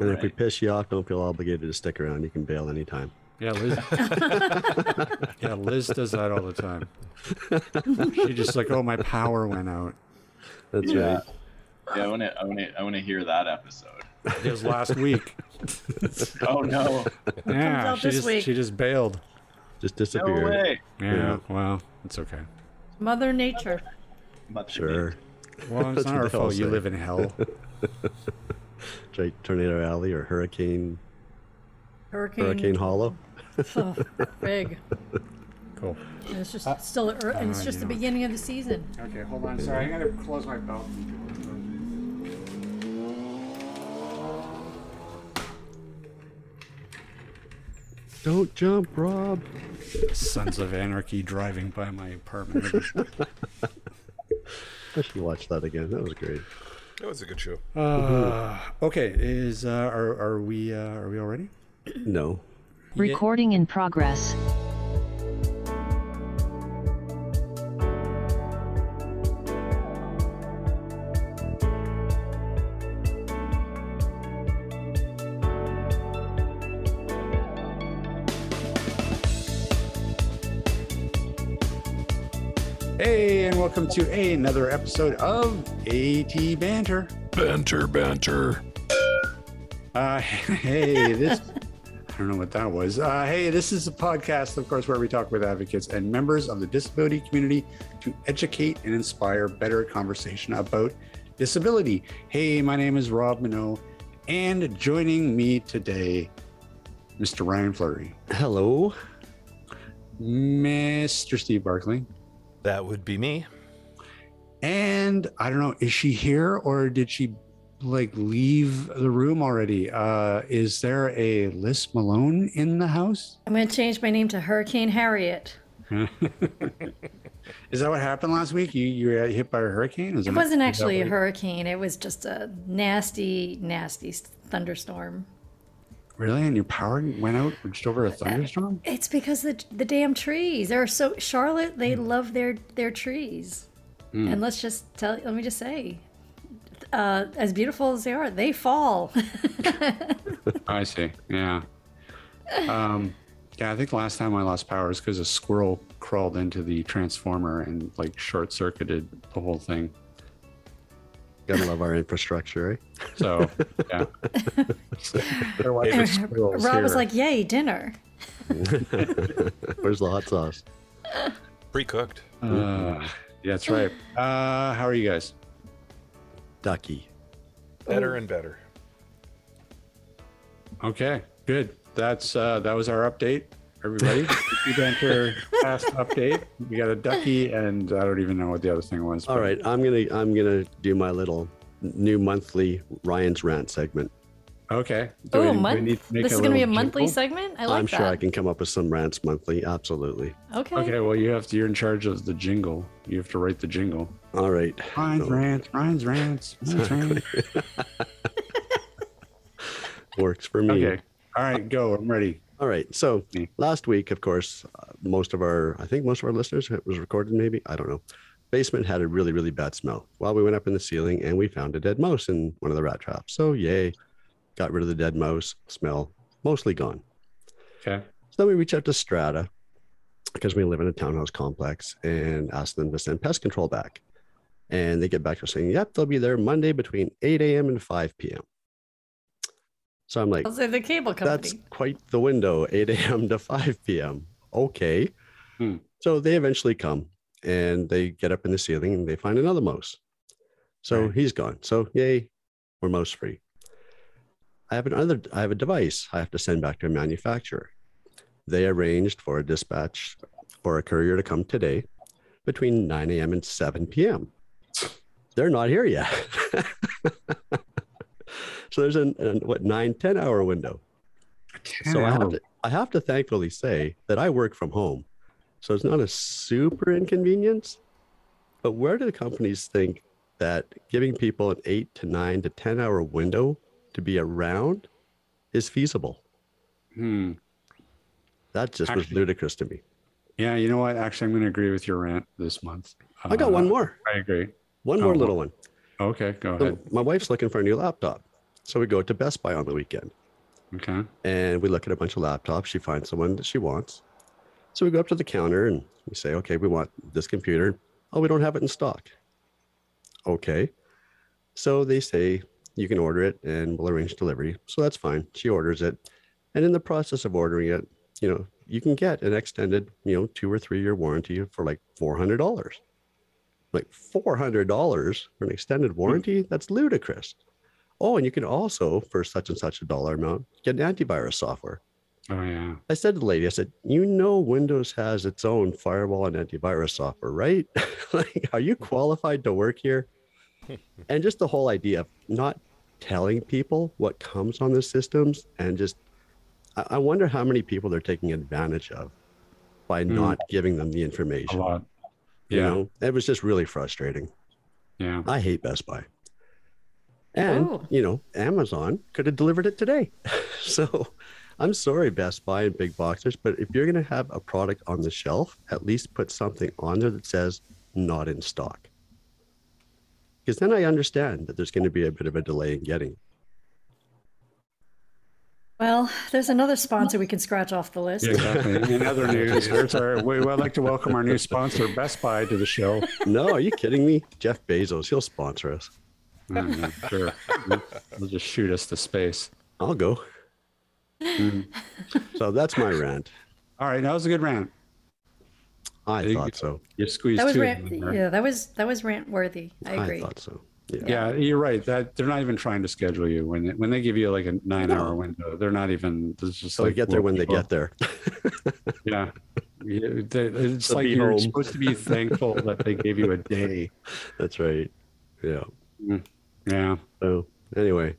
And if we piss you off, don't feel obligated to stick around. You can bail anytime. Yeah, Liz. yeah, Liz does that all the time. She's just like, oh, my power went out. That's Yeah. right. Yeah, I want to. I want to. I want to hear that episode. It was last week. Oh no! Yeah, she just week. she just bailed. Just disappeared. No way. Yeah, Yeah. well, it's okay. Mother Nature. Mother Sure. Well, it's not our fault. You live in hell. Right, Tornado Alley or Hurricane Hurricane. Hurricane Hollow. Oh, big. Cool. And it's just still, ear- and it's uh, just you the beginning of the season. Okay, hold on. Sorry, I gotta close my belt. Don't jump, Rob. Sons of Anarchy driving by my apartment. I should watch that again. That was great. That was a good show. Uh, okay, is uh, are are we uh, are we all ready? No. Recording in progress. Welcome to another episode of AT Banter. Banter, banter. Uh, hey, this. I don't know what that was. Uh, hey, this is a podcast, of course, where we talk with advocates and members of the disability community to educate and inspire better conversation about disability. Hey, my name is Rob Mineault, and joining me today, Mr. Ryan Fleury, Hello. Mr. Steve Barclay, That would be me. and I don't know, is she here or did she like leave the room already? Uh, is there a Liz Malone in the house? I'm going to change my name to Hurricane Harriet. Is that what happened last week? You you were hit by a hurricane? Is It that- wasn't is actually a hurricane. It was just a nasty, nasty thunderstorm. Really? And your power went out just over a thunderstorm? It's because the the damn trees. They're so Charlotte. They Hmm. love their their trees. And let's just tell. Let me just say, uh, as beautiful as they are, they fall. I see. Yeah. Um, yeah, I think last time I lost power is because a squirrel crawled into the transformer and like short circuited the whole thing. Gotta love our infrastructure, eh? So yeah. Better watch the Rob was like, "Yay, dinner!" Where's the hot sauce? Pre-cooked. Uh, yeah, that's right. Uh, how are you guys? Ducky. Better and better. Okay, good. That's uh that was our update. Everybody, we banter past update. We got a ducky, and I don't even know what the other thing was. All but- right, I'm gonna I'm gonna do my little new monthly Ryan's rant segment. Okay. Do Oh, do we month. need to make This is going to be a monthly jingle? segment. I like I'm that. sure I can come up with some rants monthly. Absolutely. Okay. Okay, well, you have to. You're in charge of the jingle. You have to write the jingle. All right. Ryan's So, rants. Ryan's rants. Ryan's rants. works for me. Okay. All right, go. I'm ready. All right. So last week, of course, uh, most of our, I think most of our listeners, it was recorded maybe, I don't know. Basement had a really, really bad smell. Well, we went up in the ceiling and we found a dead mouse in one of the rat traps. So yay, got rid of the dead mouse. Smell mostly gone. Okay. So then we reach out to Strata because we live in a townhouse complex and ask them to send pest control back. And they get back to us saying, yep, they'll be there Monday between 8 a.m. and 5 p.m. So I'm like, I'll the cable company. that's quite the window 8 a.m to 5 p.m okay. Hmm. so they eventually come and they get up in the ceiling and they find another mouse. So Right. he's gone. So yay we're mouse free. I have another i have a device i have to send back to a manufacturer. They arranged for a dispatch for a courier to come today between 9 a.m and 7 p.m they're not here yet so there's an, an what nine ten hour window so I have, to, I have to thankfully say that I work from home. So it's not a super inconvenience. But where do the companies think that giving people an eight to nine to 10 hour window to be around is feasible? Hmm. That just was ludicrous to me. Yeah, you know what? Actually, I'm going to agree with your rant this month. I got one Uh, more, I agree. one oh, more little one. Okay, go So ahead. my wife's looking for a new laptop. So we go to Best Buy on the weekend Okay. and we look at a bunch of laptops. She finds someone that she wants. So we go up to the counter and we say, okay, we want this computer. Oh, we don't have it in stock. Okay. So they say you can order it and we'll arrange delivery. So that's fine. She orders it. And in the process of ordering it, you know, you can get an extended, you know, two or three year warranty for like $400. Like $400 for an extended warranty? Hmm. That's ludicrous. Oh, and you can also, for such and such a dollar amount, get an antivirus software. Oh yeah. I said to the lady, I said, you know, Windows has its own firewall and antivirus software, right? like, are you qualified to work here? and just the whole idea of not telling people what comes on the systems and just, I, I wonder how many people they're taking advantage of by Hmm. not giving them the information. A lot. You Yeah. know, it was just really frustrating. Yeah. I hate Best Buy. And, Oh. you know, Amazon could have delivered it today. so I'm sorry, Best Buy and big boxers, but if you're going to have a product on the shelf, at least put something on there that says not in stock. Because then I understand that there's going to be a bit of a delay in getting. it. Well, there's another sponsor we can scratch off the list. Yeah, exactly. In other news, here's our, we, would like to welcome our new sponsor, Best Buy, to the show. No, are you kidding me? Jeff Bezos, he'll sponsor us. Mhm, sure. They'll just shoot us to space. I'll go. so that's my rant. All right. That was a good rant. I There you thought go. so. You squeezed That was two. rant. in there. Yeah, that was that was rant worthy. I agree. I thought so. Yeah. Yeah, you're right. That they're not even trying to schedule you when they, when they give you like a nine No. hour window. They're not even. It's just So like get there well, when they get there. Yeah, Yeah, it's They'll like you're home. supposed to be thankful that they gave you a day. That's right. Yeah. Yeah, So anyway,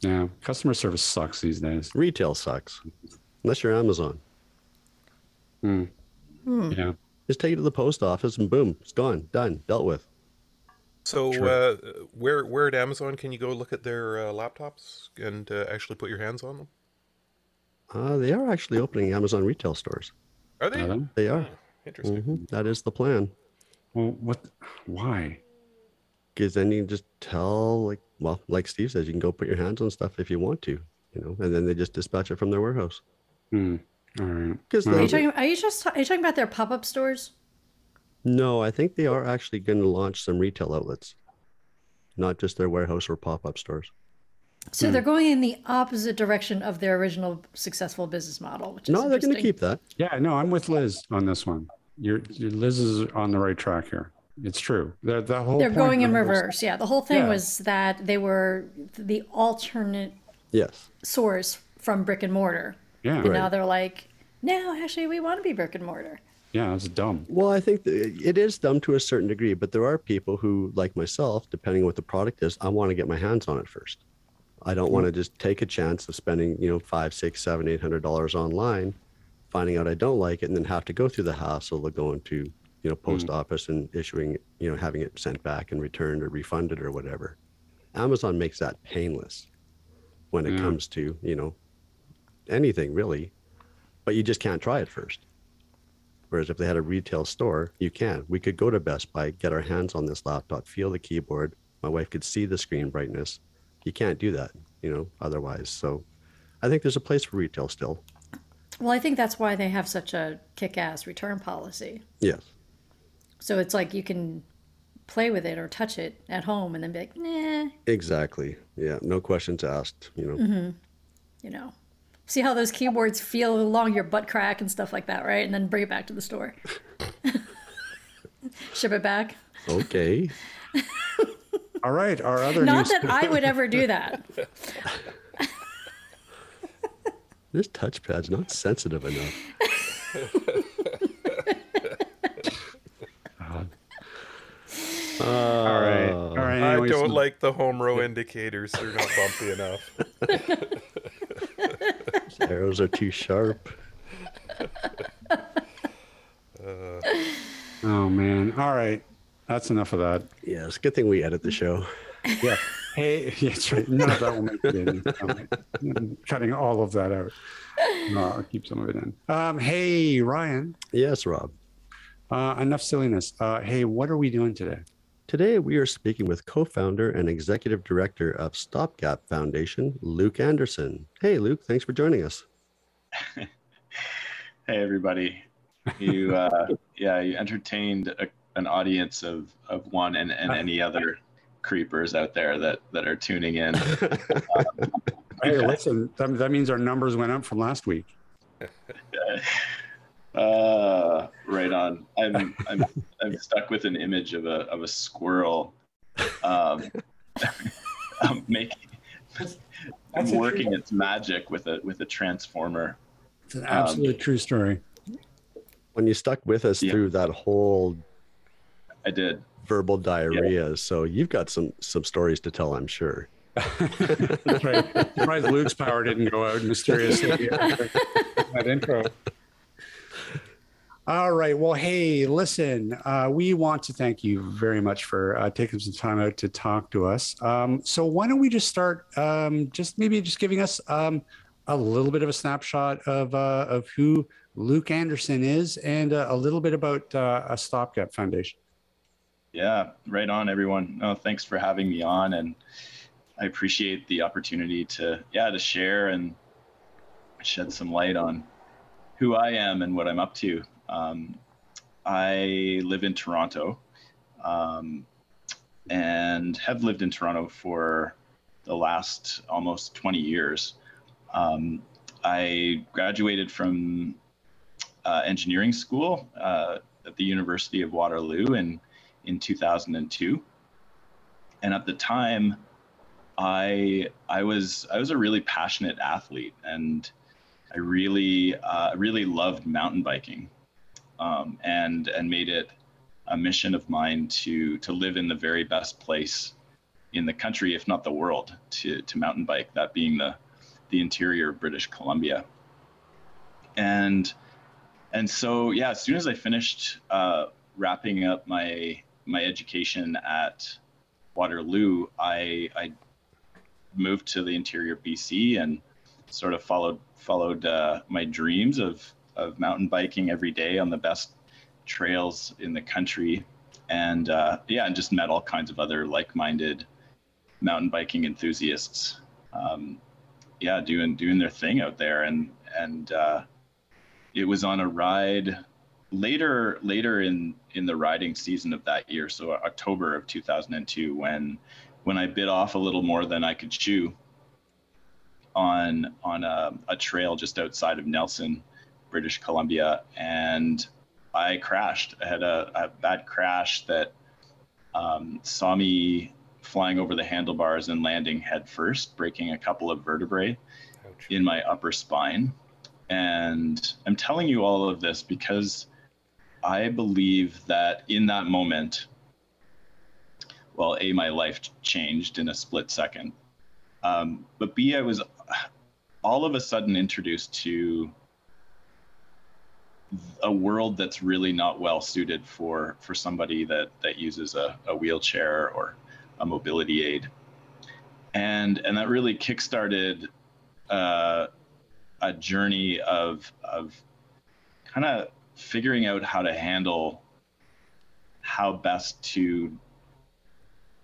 yeah. Customer service sucks these days. retail sucks. Unless you're Amazon. Yeah. Just take it to the post office and boom, it's gone, done, dealt with. So, True. uh, where where at Amazon can you go look at their uh, laptops and uh, actually put your hands on them? Uh, they are actually opening Amazon retail stores. Are they? Are they? They are. Interesting. Mhm. That is the plan. Well, what? Why? Because then you can just tell, like, well, like Steve says, you can go put your hands on stuff if you want to, you know, and then they just dispatch it from their warehouse. Hmm. All right. Because Are you talking? Are you just? Are you talking about their pop-up stores? no, I think they are actually going to launch some retail outlets, not just their warehouse or pop up stores. So they're going in the opposite direction of their original successful business model, which is No, they're going to keep that. Yeah. No, I'm with Liz on this one. Your your Liz is on the right track here. It's true. The, the whole They're going in of this- reverse. Yeah, the whole thing Yeah. was that they were the alternate Yes. source from brick and mortar, Yeah. and now they're like, no, actually, we want to be brick and mortar. Yeah. it's dumb. Well, I think it is dumb to a certain degree, but there are people who, like myself, depending on what the product is, I want to get my hands on it first. I don't want to just take a chance of spending, you know, five, six, seven, eight hundred dollars online, finding out I don't like it, and then have to go through the hassle of going to, you know, post mm-hmm. office and issuing, you know, having it sent back and returned or refunded or whatever. Amazon makes that painless when it Yeah. comes to, you know, anything really, but you just can't try it first. Whereas if they had a retail store, you can. We could go to Best Buy, get our hands on this laptop, feel the keyboard. My wife could see the screen brightness. You can't do that, you know, otherwise. So I think there's a place for retail still. Well, I think that's why they have such a kick-ass return policy. Yes. So it's like you can play with it or touch it at home, and then be like, nah, Exactly. Yeah. No questions asked, you know. Mm-hmm. you know. See how those keyboards feel along your butt crack and stuff like that, right? And then bring it back to the store. Ship it back. Okay. All right. Our other Not news. that I would ever do that. This touchpad's not sensitive enough. All right. All right. I don't like the home row indicators. They're not bumpy enough. Arrows are too sharp. Oh man. All right. That's enough of that. Yeah, it's a good thing we edit the show. Yeah. Hey, yeah, that's right. None of that will make it in. I'm cutting all of that out. No, I'll keep some of it in. Um, hey, Ryan. Yes, Rob. Uh, enough silliness. Uh, hey, what are we doing today? Today, we are speaking with co founder and executive director of Stopgap Foundation, Luke Anderson. Hey, Luke, thanks for joining us. hey, everybody. You, uh, yeah, you entertained a, an audience of, of one and, and any other creepers out there that, that are tuning in. Hey, listen, that, that means our numbers went up from last week. Uh, right on. I'm I'm I'm stuck with an image of a of a squirrel, um, um making That's a working true- its magic with a with a transformer. It's an absolute true story. when you stuck with us Yeah. through that whole I did. verbal diarrhea, so you've got some some stories to tell, I'm sure. That's right. Surprised Luke's power didn't go out mysteriously. that intro. All right. Well, hey, listen, uh, we want to thank you very much for uh, taking some time out to talk to us. Um, so, why don't we just start? Um, just maybe just giving us um, a little bit of a snapshot of uh, of who Luke Anderson is, and uh, a little bit about uh, a Stopgap Foundation. Yeah, right on, everyone. No, thanks for having me on, and I appreciate the opportunity to yeah to share and shed some light on who I am and what I'm up to. Um, I live in Toronto, um, and have lived in Toronto for the last almost 20 years. Um, I graduated from uh, engineering school uh, at the University of Waterloo in in 2002 and at the time i i was i was a really passionate athlete and i really uh, really loved mountain biking um, and and made it a mission of mine to to live in the very best place in the country if not the world to to mountain bike that being the the interior of british columbia. And and so yeah as soon as i finished uh, wrapping up my my education at Waterloo, I, I moved to the interior BC and sort of followed followed uh, my dreams of of mountain biking every day on the best trails in the country, and uh, yeah, and just met all kinds of other like-minded mountain biking enthusiasts. Um, yeah, doing doing their thing out there, and and uh, it was on a ride later later in in the riding season of that year so october of 2002 when when i bit off a little more than i could chew on on a, a trail just outside of nelson british columbia and i crashed i had a, a bad crash that um, saw me flying over the handlebars and landing headfirst, breaking a couple of vertebrae Ouch. in my upper spine and i'm telling you all of this because I believe that in that moment, well, A, my life changed in a split second. Um, but B, I was all of a sudden introduced to a world that's really not well suited for for somebody that that uses a, a wheelchair or a mobility aid. And and that really kickstarted uh, a journey of of kind of figuring out how to handle how best to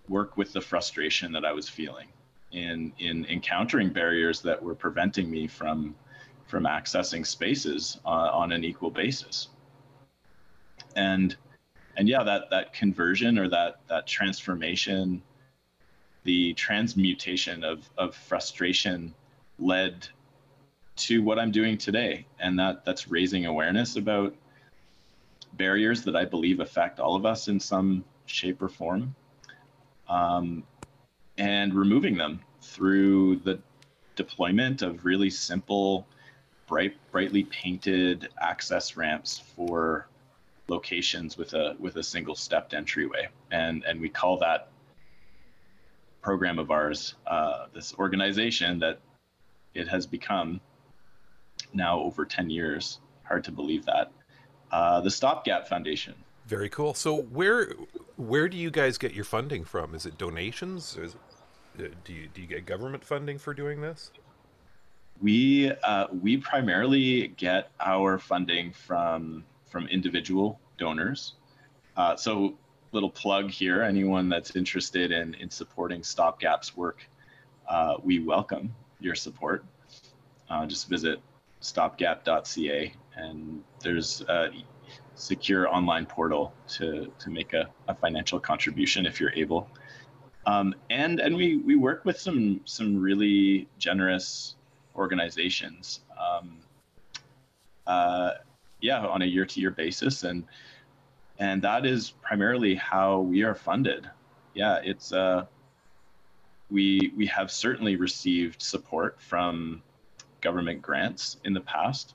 work with the frustration that I was feeling in in encountering barriers that were preventing me from from accessing spaces uh, on an equal basis. And and yeah, that that conversion or that that transformation, the transmutation of of frustration led to what I'm doing today, and that that's raising awareness about barriers that I believe affect all of us in some shape or form, um, and removing them through the deployment of really simple, bright, brightly painted access ramps for locations with a with a single stepped entryway, and and we call that program of ours, uh, this organization that it has become now over 10 years. Hard to believe that. Uh, the Stopgap Foundation. Very cool. So where where do you guys get your funding from? Is it donations? Is it, do you do you get government funding for doing this? We uh, we primarily get our funding from from individual donors. Uh, so little plug here. Anyone that's interested in in supporting Stopgap's work, uh, we welcome your support. Uh, just visit stopgap.ca and there's a secure online portal to to make a, a financial contribution if you're able. Um, and and we we work with some some really generous organizations. Um, uh, yeah, on a year-to-year basis, and and that is primarily how we are funded. Yeah, it's uh, we we have certainly received support from government grants in the past,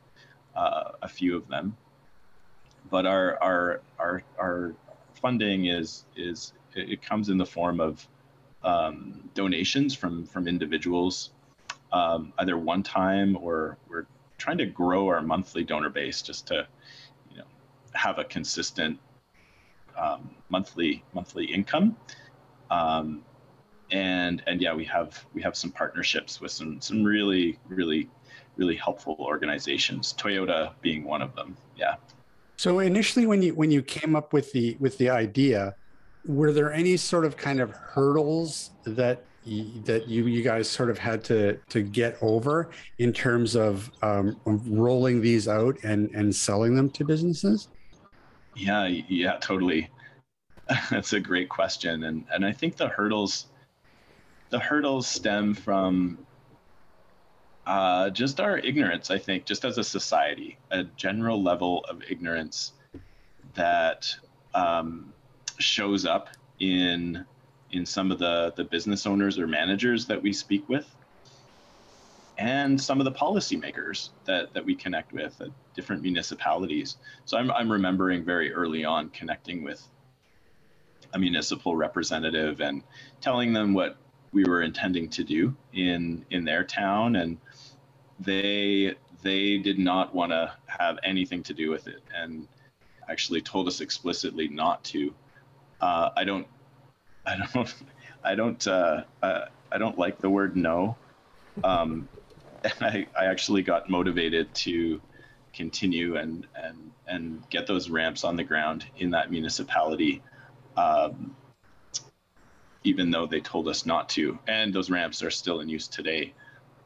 uh, a few of them, but our our our our funding is is it comes in the form of um, donations from from individuals, um, either one time or we're trying to grow our monthly donor base just to, you know, have a consistent um, monthly monthly income. Um, and and yeah, we have we have some partnerships with some some really really really helpful organizations. Toyota being one of them. Yeah. So initially, when you when you came up with the with the idea, were there any sort of kind of hurdles that that you you guys sort of had to to get over in terms of um, rolling these out and and selling them to businesses? Yeah, yeah, totally. That's a great question, and and I think the hurdles the hurdles stem from uh, just our ignorance. I think just as a society, a general level of ignorance that um, shows up in in some of the the business owners or managers that we speak with and some of the policymakers that that we connect with at different municipalities. So i'm i'm remembering very early on connecting with a municipal representative and telling them what we were intending to do in in their town and they they did not want to have anything to do with it and actually told us explicitly not to. Uh, I don't, I don't, I don't, uh, uh, I don't like the word no. Um, and I, I actually got motivated to continue and and and get those ramps on the ground in that municipality, um, even though they told us not to. And those ramps are still in use today,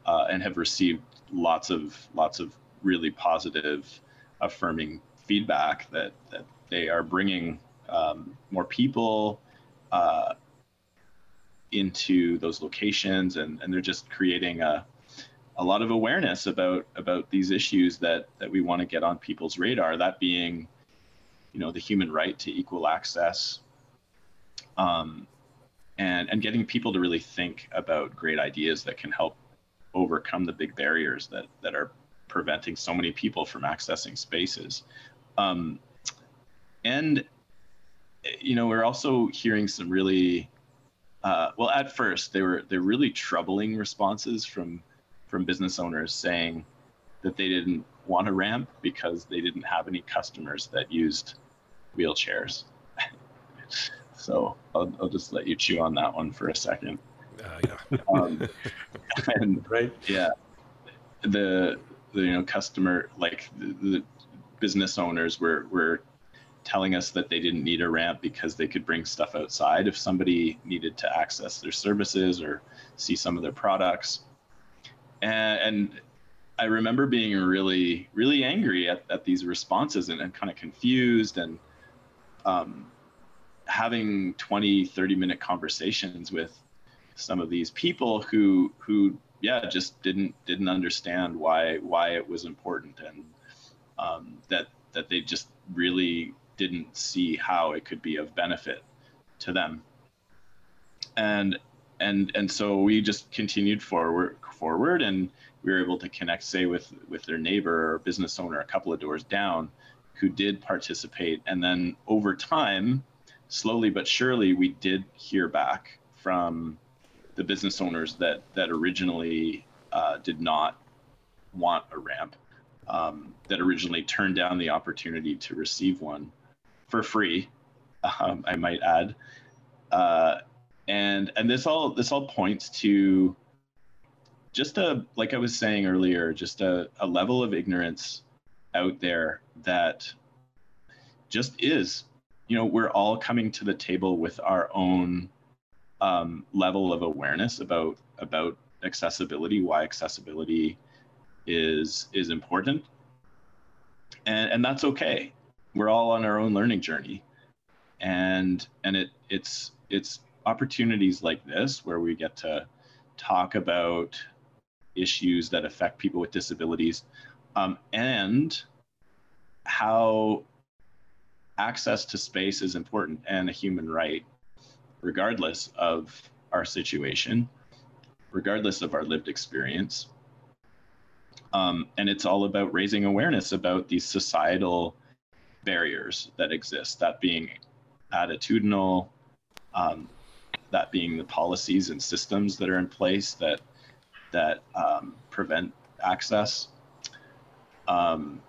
uh, and have received lots of lots of really positive, affirming feedback that that they are bringing um, more people uh, into those locations, and, and they're just creating a, a lot of awareness about about these issues that that we want to get on people's radar. That being, you know, the human right to equal access, um, and and getting people to really think about great ideas that can help overcome the big barriers that that are preventing so many people from accessing spaces. Um, and you know, we're also hearing some really, uh, well, at first they were they're really troubling responses from from business owners saying that they didn't want to ramp because they didn't have any customers that used wheelchairs. so I'll, I'll just let you chew on that one for a second. Uh, yeah. um, and right, yeah, the, the you know customer like the, the business owners were were telling us that they didn't need a ramp because they could bring stuff outside if somebody needed to access their services or see some of their products. And, and I remember being really, really angry at, at these responses and, and kind of confused and um, having 20, 30 minute conversations with some of these people who, who, yeah, just didn't, didn't understand why, why it was important and um, that, that they just really didn't see how it could be of benefit to them. And and and so we just continued forward forward and we were able to connect say with with their neighbor or business owner a couple of doors down who did participate and then over time slowly but surely we did hear back from the business owners that that originally uh, did not want a ramp um, that originally turned down the opportunity to receive one for free. Um, I might add, uh, and and this all this all points to just a like I was saying earlier, just a, a level of ignorance out there that just is, you know we're all coming to the table with our own um, level of awareness about about accessibility, why accessibility is is important, and and that's okay. We're all on our own learning journey, and and it it's it's opportunities like this where we get to talk about issues that affect people with disabilities um, and how access to space is important and a human right regardless of our situation regardless of our lived experience. Um, and it's all about raising awareness about these societal barriers that exist that being attitudinal um, that being the policies and systems that are in place that that um, prevent access, um,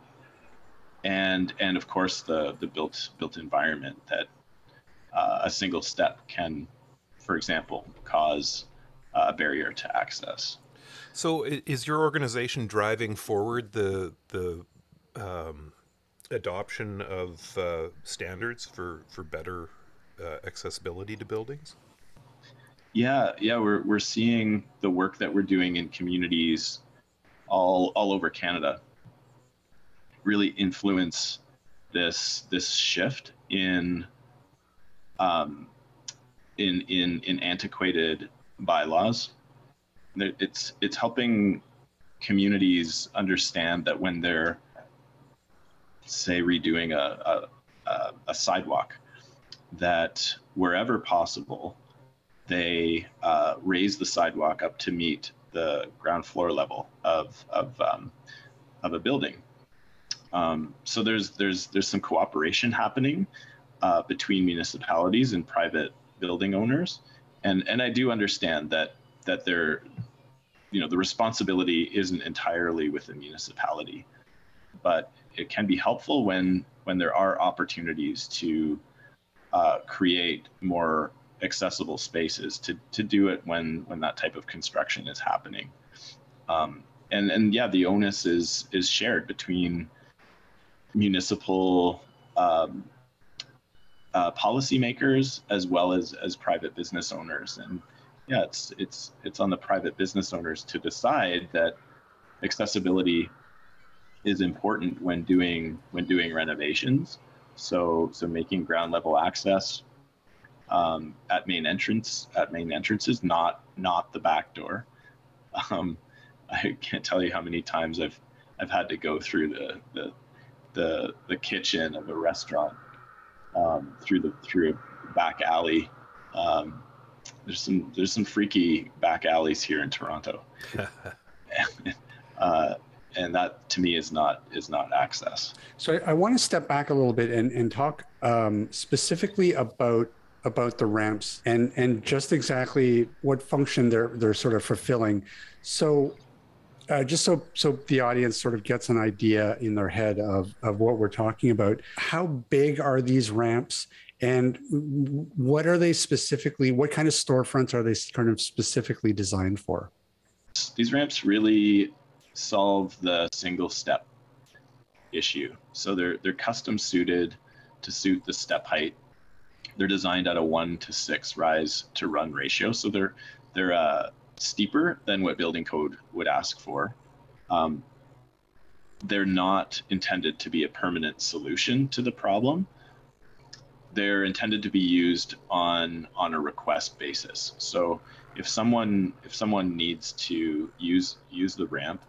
and and of course the the built built environment that uh, a single step can, for example, cause a barrier to access. So, is your organization driving forward the the um, adoption of uh, standards for for better uh, accessibility to buildings? Yeah, yeah, we're we're seeing the work that we're doing in communities all all over Canada really influence this this shift in um, in in in antiquated bylaws. It's it's helping communities understand that when they're say redoing a, a, a sidewalk, that wherever possible, they uh, raise the sidewalk up to meet the ground floor level of of um, of a building. Um, so there's there's there's some cooperation happening uh, between municipalities and private building owners, and and I do understand that that they're you know the responsibility isn't entirely with the municipality, but it can be helpful when when there are opportunities to uh, create more accessible spaces to to do it when when that type of construction is happening. Um, and and yeah, the onus is is shared between municipal um, uh, policymakers as well as as private business owners. And yeah, it's it's it's on the private business owners to decide that accessibility is important when doing when doing renovations. So so making ground level access um, at main entrance at main entrances, not not the back door. Um, I can't tell you how many times I've I've had to go through the the the, the kitchen of a restaurant um, through the through a back alley. Um, there's some there's some freaky back alleys here in Toronto, uh, and that to me is not is not access. So I, I want to step back a little bit and and talk um, specifically about about the ramps and and just exactly what function they're they're sort of fulfilling. So uh, just so so the audience sort of gets an idea in their head of of what we're talking about. How big are these ramps? And what are they specifically? What kind of storefronts are they kind of specifically designed for? These ramps really solve the single step issue. So they're they're custom suited to suit the step height they're designed at a one to six rise to run ratio, so they're they're uh, steeper than what building code would ask for. Um, they're not intended to be a permanent solution to the problem. They're intended to be used on on a request basis. So if someone if someone needs to use use the ramp,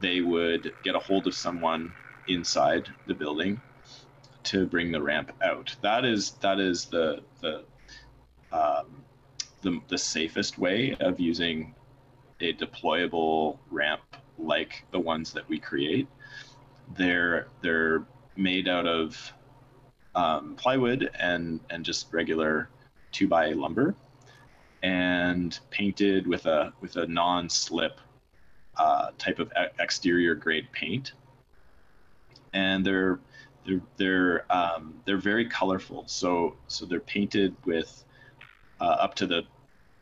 they would get a hold of someone inside the building to bring the ramp out. That is that is the the um, the, the safest way of using a deployable ramp like the ones that we create. They're they're made out of um, plywood and and just regular two by lumber, and painted with a with a non-slip uh, type of exterior grade paint. And they're they're they're um, they're very colorful. So so they're painted with uh, up to the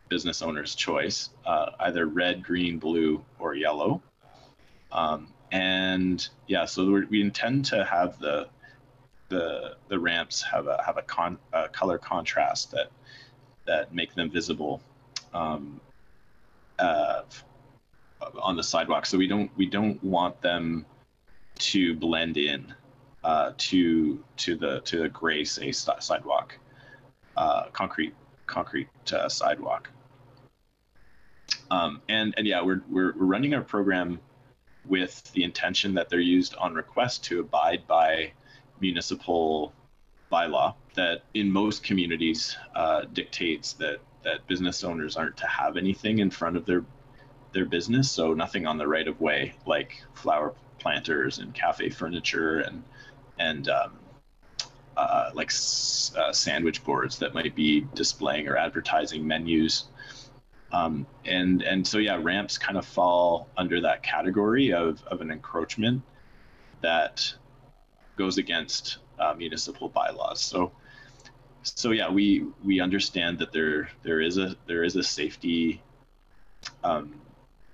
business owner's choice, uh, either red, green, blue, or yellow. Um, and yeah, so we intend to have the the the ramps have a have a, con, a color contrast that that make them visible um, uh, on the sidewalk. So we don't we don't want them to blend in uh, to to the to the gray say sidewalk, uh, concrete concrete uh, sidewalk. Um, and and yeah, we're, we're we're running our program with the intention that they're used on request to abide by municipal bylaw that in most communities uh, dictates that that business owners aren't to have anything in front of their their business so nothing on the right of way like flower planters and cafe furniture and and um, uh, like s- uh, sandwich boards that might be displaying or advertising menus um, and and so yeah ramps kind of fall under that category of, of an encroachment that goes against uh, municipal bylaws. So, so yeah, we we understand that there there is a there is a safety. Um,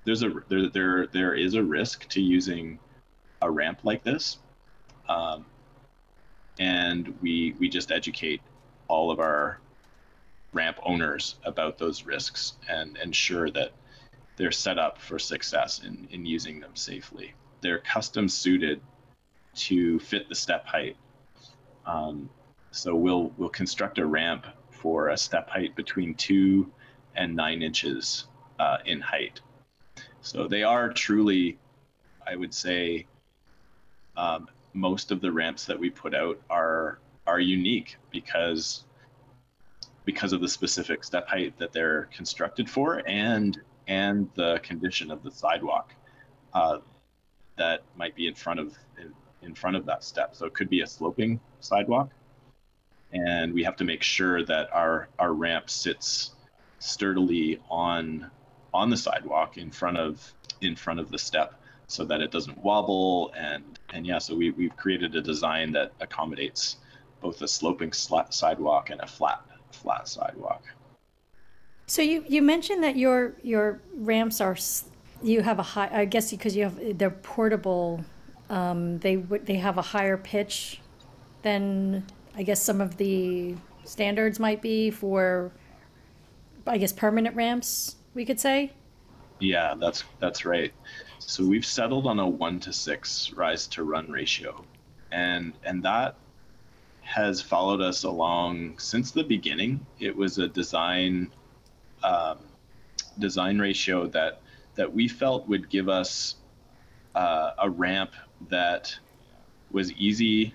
there's a there there there is a risk to using a ramp like this, um, and we we just educate all of our ramp owners about those risks and ensure that they're set up for success in, in using them safely. They're custom suited to fit the step height. Um, so we'll we'll construct a ramp for a step height between two and nine inches uh, in height. So they are truly, I would say, um, most of the ramps that we put out are are unique because because of the specific step height that they're constructed for and and the condition of the sidewalk uh, that might be in front of in, in front of that step. So it could be a sloping sidewalk. And we have to make sure that our, our ramp sits sturdily on on the sidewalk in front of in front of the step so that it doesn't wobble and and yeah so we, we've created a design that accommodates both a sloping sidewalk and a flat flat sidewalk so you you mentioned that your your ramps are you have a high i guess because you have they're portable um, they would they have a higher pitch than I guess some of the standards might be for I guess permanent ramps. We could say. Yeah, that's that's right. So we've settled on a one to six rise to run ratio, and and that has followed us along since the beginning. It was a design um, design ratio that that we felt would give us uh, a ramp that was easy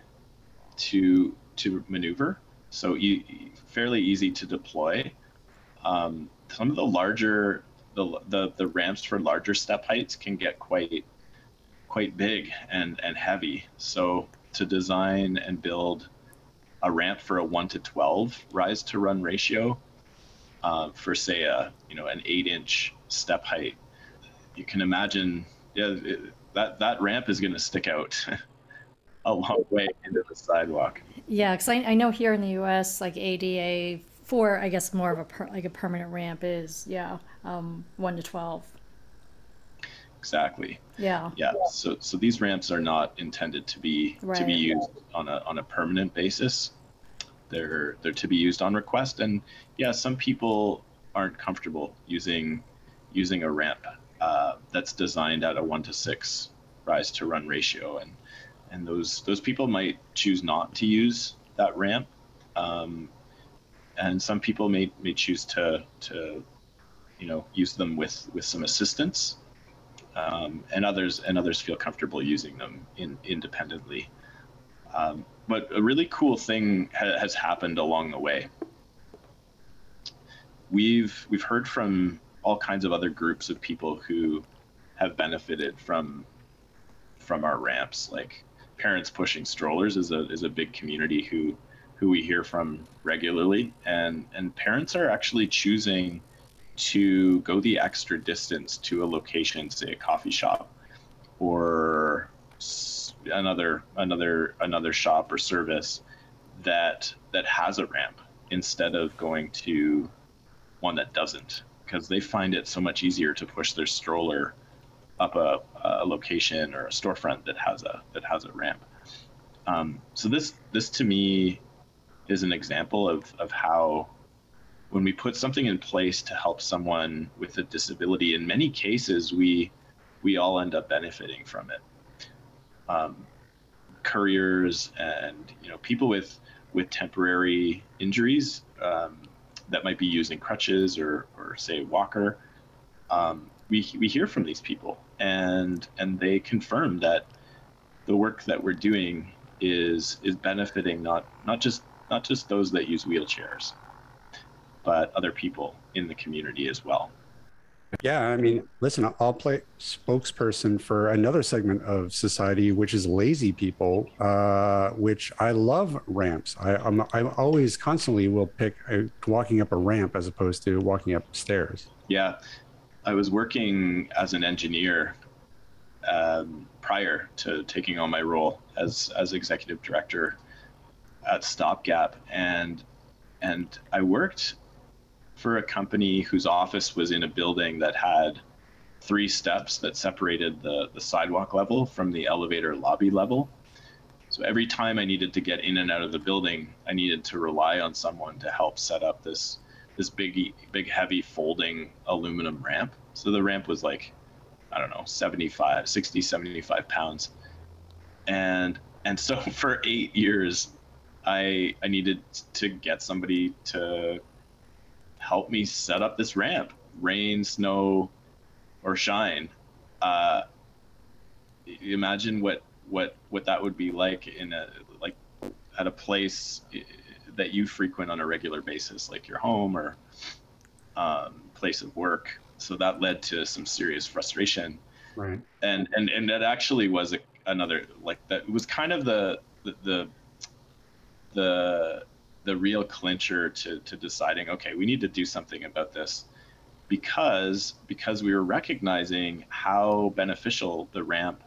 to to maneuver, so e- fairly easy to deploy. Um, some of the larger the, the the ramps for larger step heights can get quite quite big and and heavy. So to design and build a ramp for a one to twelve rise to run ratio uh, for say a you know an eight inch step height, you can imagine yeah it, that that ramp is going to stick out a long way into the sidewalk. Yeah, because I, I know here in the U.S. like ADA for I guess more of a per, like a permanent ramp is yeah um, one to twelve. Exactly. Yeah. Yeah. So so these ramps are not intended to be right. to be used on a on a permanent basis. They're they're to be used on request, and yeah, some people aren't comfortable using using a ramp uh, that's designed at a one to six rise to run ratio, and and those those people might choose not to use that ramp, um, and some people may may choose to to you know use them with with some assistance, um, and others and others feel comfortable using them in independently. Um, but a really cool thing ha- has happened along the way. We've we've heard from all kinds of other groups of people who have benefited from from our ramps like parents pushing strollers is a is a big community who who we hear from regularly and and parents are actually choosing to go the extra distance to a location say a coffee shop or another another another shop or service that that has a ramp instead of going to one that doesn't because they find it so much easier to push their stroller up a, a location or a storefront that has a that has a ramp. Um, so this this to me is an example of of how when we put something in place to help someone with a disability, in many cases we we all end up benefiting from it. Um, couriers and you know people with with temporary injuries um, that might be using crutches or or say walker. Um, we we hear from these people and and they confirm that the work that we're doing is is benefiting not not just not just those that use wheelchairs, but other people in the community as well. Yeah, I mean, listen, I'll play spokesperson for another segment of society, which is lazy people, uh, which I love ramps. I, I'm, I'm always constantly will pick uh, walking up a ramp as opposed to walking up stairs. Yeah, I was working as an engineer um, prior to taking on my role as as executive director at Stopgap, and and I worked for a company whose office was in a building that had three steps that separated the the sidewalk level from the elevator lobby level. So every time I needed to get in and out of the building, I needed to rely on someone to help set up this this big big heavy folding aluminum ramp. So the ramp was like I don't know, 75, 60, 75 pounds. And and so for 8 years I I needed to get somebody to help me set up this ramp, rain, snow, or shine. Uh, imagine what what what that would be like in a like at a place that you frequent on a regular basis, like your home or um, place of work. So that led to some serious frustration. Right. And and and that actually was a, another like that was kind of the the, the the the real clincher to to deciding okay we need to do something about this because because we were recognizing how beneficial the ramp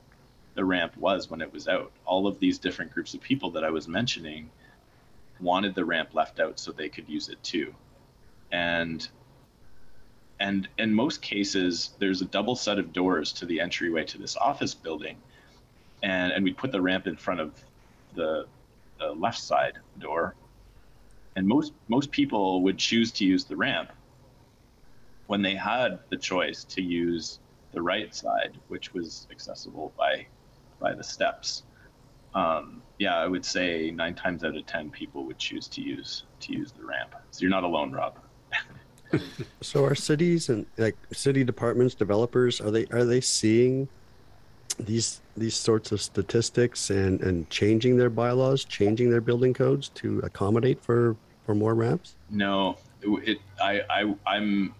the ramp was when it was out. All of these different groups of people that i was mentioning wanted the ramp left out so they could use it too. And and in most cases there's a double set of doors to the entryway to this office building. And and we put the ramp in front of the the left side door, and most most people would choose to use the ramp when they had the choice to use the right side, which was accessible by by the steps. Um, yeah, I would say nine times out of ten people would choose to use to use the ramp. So you're not alone, Rob. so are cities and like city departments, developers, are they are they seeing these these sorts of statistics and and changing their bylaws, changing their building codes to accommodate for for more ramps? No, it, I I I'm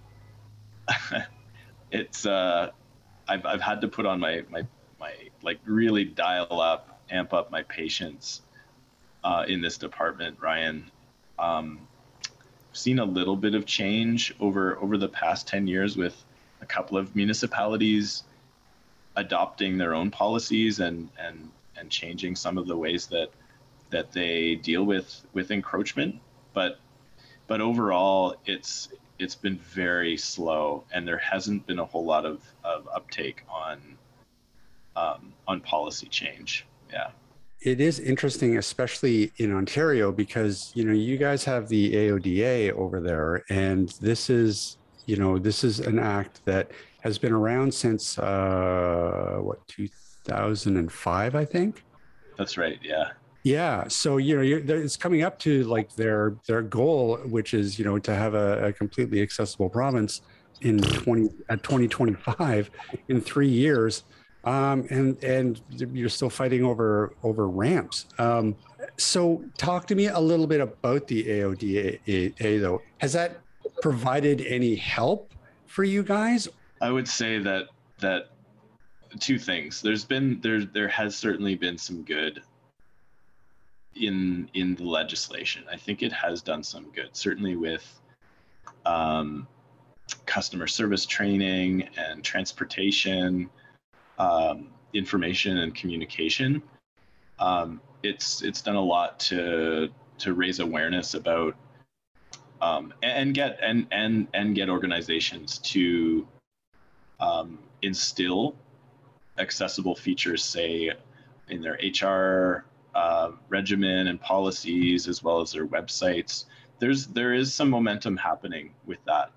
it's uh I've I've had to put on my my my like really dial up, amp up my patience uh, in this department, Ryan. Um, seen a little bit of change over over the past ten years with a couple of municipalities adopting their own policies and and and changing some of the ways that that they deal with with encroachment. But but overall it's it's been very slow and there hasn't been a whole lot of, of uptake on um, on policy change. Yeah. It is interesting especially in ontario because you know you guys have the aoda over there and this is you know this is an act that has been around since uh, what 2005, I think. That's right. Yeah. Yeah. So you know, it's coming up to like their their goal, which is you know to have a, a completely accessible province in 20 at 2025 in three years. Um, and and you're still fighting over over ramps. Um, so talk to me a little bit about the AODA though. Has that provided any help for you guys, I would say that that two things. There's been there there has certainly been some good in in the legislation. I think it has done some good, certainly with um, customer service training and transportation, um, information and communication. Um, it's it's done a lot to to raise awareness about um, and get and and and get organizations to um, instill accessible features, say in their HR uh, regimen and policies as well as their websites. There's there is some momentum happening with that,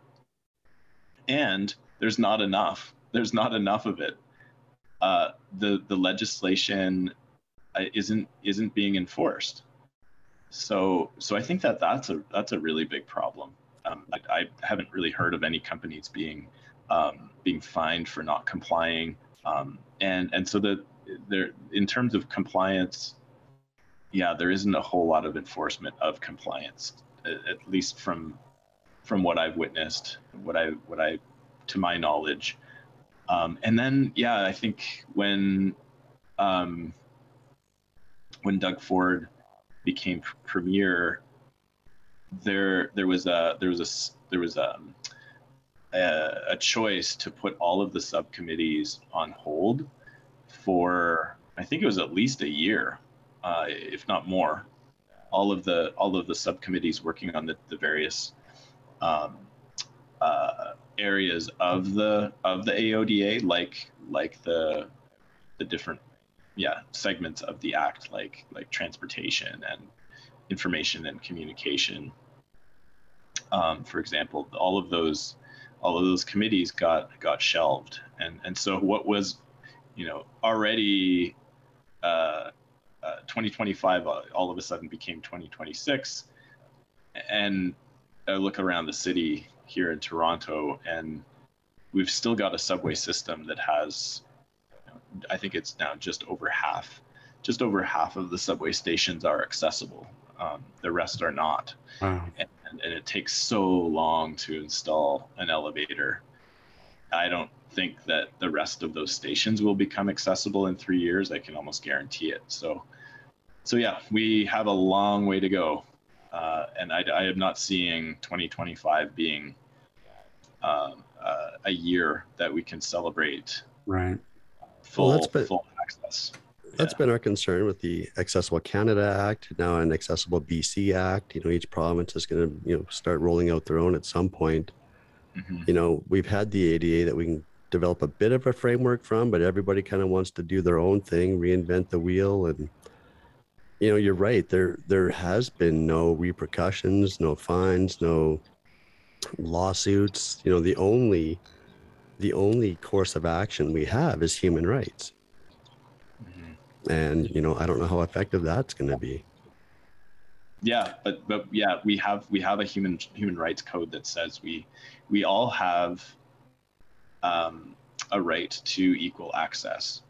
and there's not enough. There's not enough of it. Uh, the the legislation uh, isn't isn't being enforced. So so I think that that's a that's a really big problem. Um, I, I, haven't really heard of any companies being um, being fined for not complying, um, and and so that there in terms of compliance, yeah, there isn't a whole lot of enforcement of compliance, at least from from what I've witnessed, what I what I to my knowledge. Um, and then yeah, I think when um, when Doug Ford became premier, there there was a there was a there was a, a, a choice to put all of the subcommittees on hold for I think it was at least a year, uh, if not more. All of the all of the subcommittees working on the, the various um, uh, areas of the of the AODA, like like the the different yeah segments of the act, like like transportation and information and communication. Um, for example, all of those all of those committees got got shelved, and and so what was you know already uh, uh, 2025 uh, all of a sudden became 2026 and I look around the city here in Toronto and we've still got a subway system that has I think it's now just over half just over half of the subway stations are accessible. Um, the rest are not. Wow. and, and it takes so long to install an elevator I don't think that the rest of those stations will become accessible in three years. I can almost guarantee it. So, so yeah, we have a long way to go, uh, and I, I, am not seeing 2025 being um, uh, a year that we can celebrate. Right. Full, well, full access. That's yeah. been our concern with the Accessible Canada Act, now an Accessible BC Act. You know, each province is going to you know start rolling out their own at some point. Mm-hmm. You know, we've had the ADA that we can develop a bit of a framework from, but everybody kind of wants to do their own thing, reinvent the wheel. And, you know, you're right. There, there has been no repercussions, no fines, no lawsuits. You know, the only, the only course of action we have is human rights. And, you know, I don't know how effective that's going to be yeah but but yeah we have we have a human human rights code that says we we all have um, a right to equal access.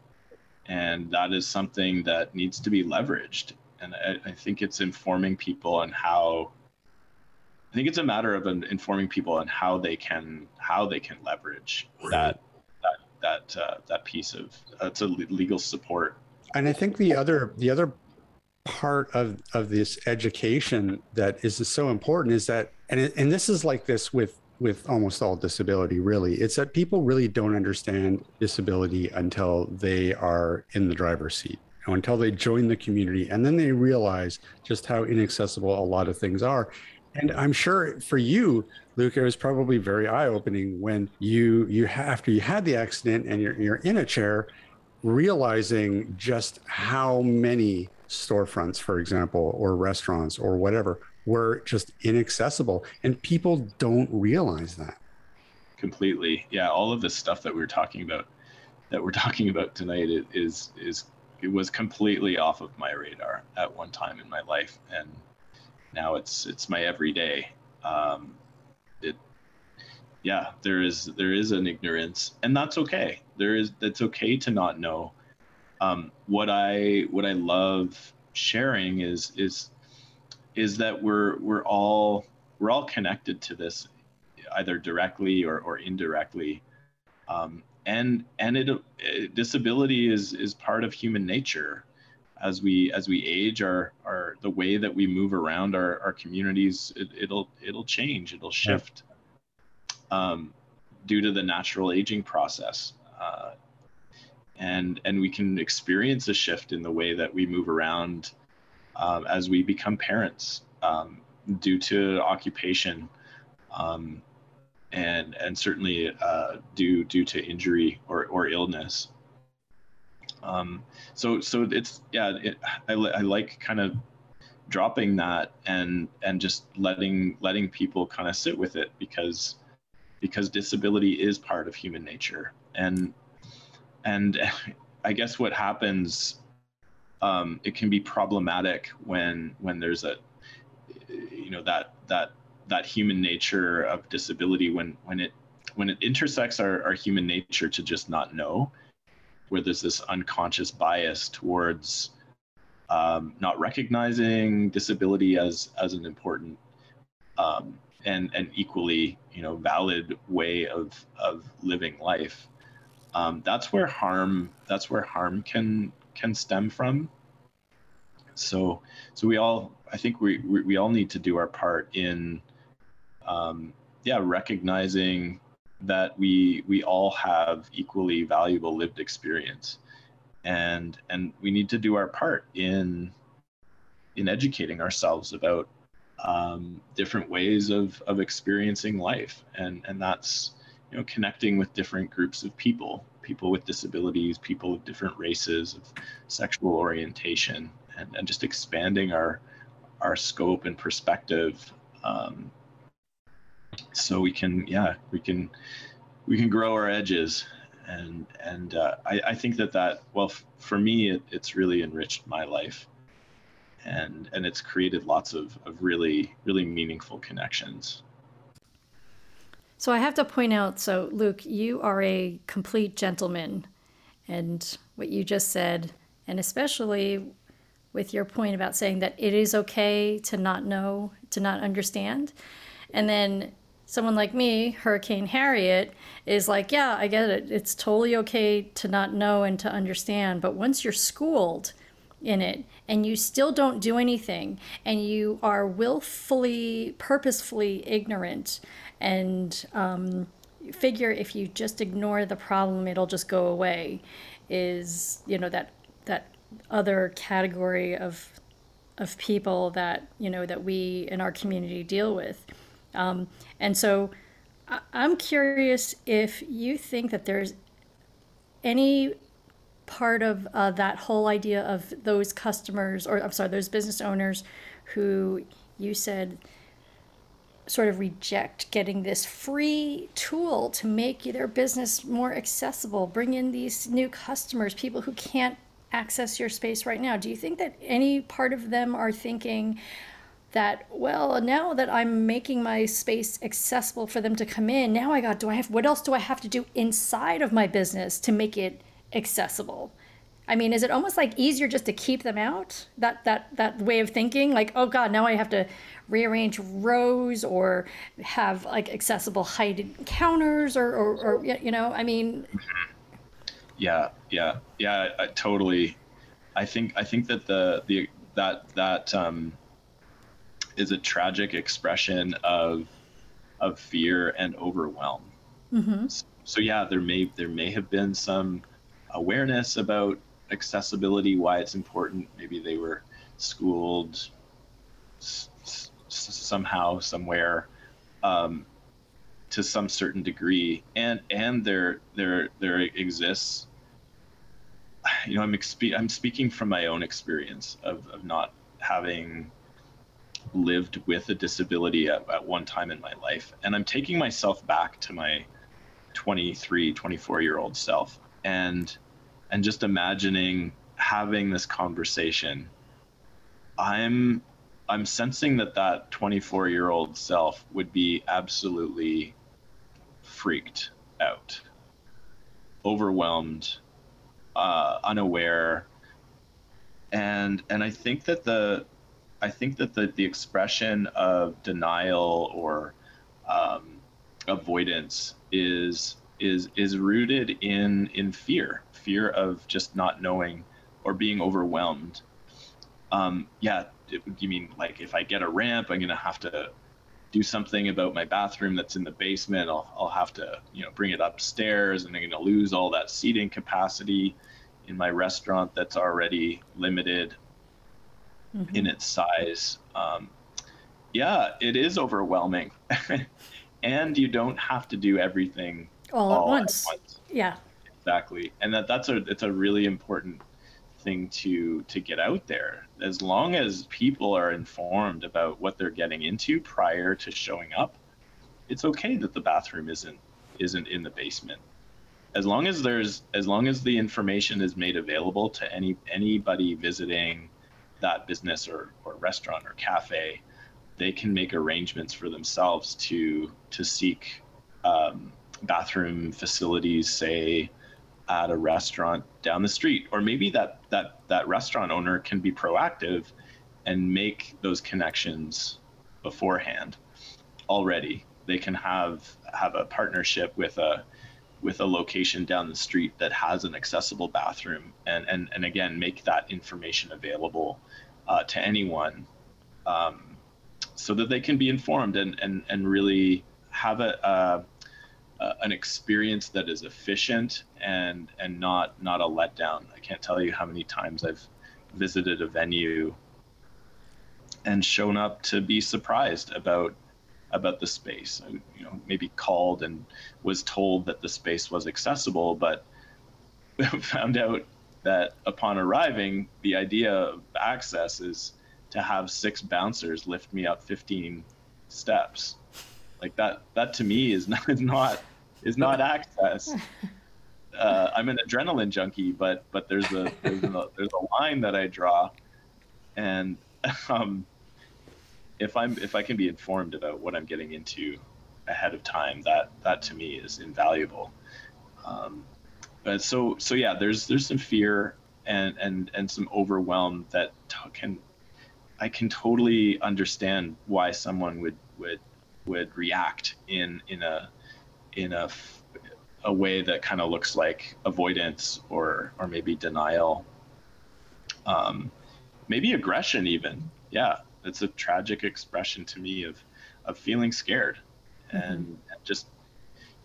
And that is something that needs to be leveraged. And I, I think it's informing people on how I think it's a matter of informing people on how they can how they can leverage right. that that that uh, that piece of that's uh, a legal support. And I think the other the other part of of this education that is so important is that and it, and this is like this with with almost all disability really it's that people really don't understand disability until they are in the driver's seat until they join the community and then they realize just how inaccessible a lot of things are. And i'm sure for you luke it was probably very eye-opening when you you after you had the accident and you're, you're in a chair realizing just how many storefronts for example or restaurants or whatever were just inaccessible and people don't realize that. Completely. Yeah all of this stuff that we are talking about that we're talking about tonight is is it was completely off of my radar at one time in my life and now it's it's my everyday. Um it yeah there is there is an ignorance and that's okay there is it's okay to not know. Um what i what i love sharing is is is that we're we're all we're all connected to this either directly or, or indirectly. Um, and and it, it, disability is is part of human nature. As we as we age our our the way that we move around our, our communities it, will it'll change it'll shift um, due to the natural aging process uh, and and we can experience a shift in the way that we move around um, as we become parents um, due to occupation um, and and certainly uh, due due to injury or, or illness. Um, so so it's yeah, it, I, I like kind of dropping that and and just letting letting people kind of sit with it because because disability is part of human nature. And and I guess what happens um, it can be problematic when when there's a you know that that that human nature of disability when when it when it intersects our, our human nature to just not know where there's this unconscious bias towards um, not recognizing disability as as an important um, and and equally you know valid way of of living life um, that's where harm that's where harm can can stem from. So so we all i think we we, we all need to do our part in um, yeah recognizing that we we all have equally valuable lived experience. And and we need to do our part in in educating ourselves about um, different ways of of experiencing life. And and that's you know connecting with different groups of people people with disabilities people of different races of sexual orientation and, and just expanding our our scope and perspective um, so we can yeah we can we can grow our edges. And and uh, I, I think that that well f- for me it, it's really enriched my life and and it's created lots of, of really really meaningful connections so i have to point out so luke you are a complete gentleman and what you just said and especially with your point about saying that it is okay to not know to not understand and then someone like me, Hurricane Harriet, is like, yeah, I get it. It's totally okay to not know and to understand. But once you're schooled in it and you still don't do anything and you are willfully, purposefully ignorant and um, figure if you just ignore the problem, it'll just go away, is, you know, that, that other category of of people that you know that we in our community deal with. Um, and so I'm curious if you think that there's any part of uh, that whole idea of those customers, or I'm sorry, those business owners who you said sort of reject getting this free tool to make their business more accessible, bring in these new customers, people who can't access your space right now. Do you think that any part of them are thinking, that well now that i'm making my space accessible for them to come in now i got do i have what else do i have to do inside of my business to make it accessible. I mean is it almost like easier just to keep them out? That that that way of thinking like oh god now i have to rearrange rows or have like accessible height counters or or, or you know i mean. Yeah yeah yeah I, totally. I think i think that the the that that um is a tragic expression of of fear and overwhelm. Mm-hmm. So, so yeah, there may there may have been some awareness about accessibility, why it's important. Maybe they were schooled somehow, somewhere, um, to some certain degree, and and there there there exists. You know, I'm expe- I'm speaking from my own experience of of not having lived with a disability at, at one time in my life. And I'm taking myself back to my 23, 24 year old self and and just imagining having this conversation. I'm I'm sensing that that 24 year old self would be absolutely freaked out, overwhelmed, uh, unaware, and and I think that the I think that the, the expression of denial or um, avoidance is is is rooted in in fear, fear of just not knowing or being overwhelmed. Um, yeah, you mean like if I get a ramp, I'm gonna have to do something about my bathroom that's in the basement. I'll I'll have to you know bring it upstairs, and I'm gonna lose all that seating capacity in my restaurant that's already limited mm-hmm. in its size. Um, yeah, it is overwhelming. and you don't have to do everything all, all at, once. at, once. Yeah. exactly and that that's a it's a really important thing to to get out there as long as people are informed about what they're getting into prior to showing up it's okay that the bathroom isn't isn't in the basement as long as there's as long as the information is made available to any anybody visiting that business or, or restaurant or cafe they can make arrangements for themselves to to seek um, bathroom facilities say at a restaurant down the street or maybe that that that restaurant owner can be proactive and make those connections beforehand. Already they can have have a partnership with a with a location down the street that has an accessible bathroom and and, and again make that information available uh, to anyone um, so that they can be informed and and, and really have a, a an experience that is efficient and and not not a letdown. I can't tell you how many times I've visited a venue and shown up to be surprised about about the space. I, you know, maybe called and was told that the space was accessible, but found out that upon arriving, the idea of access is to have six bouncers lift me up 15 steps like that that to me is not is not is not access. Uh, i'm an adrenaline junkie but but there's a there's a, there's a line that i draw. And um, if i'm if i can be informed about what i'm getting into ahead of time that that to me is invaluable. Um, but so so yeah there's there's some fear and and and some overwhelm that can i can totally understand why someone would would would react in in a in a a way that kind of looks like avoidance or or maybe denial. Um, maybe aggression even. Yeah it's a tragic expression to me of of feeling scared mm-hmm. and just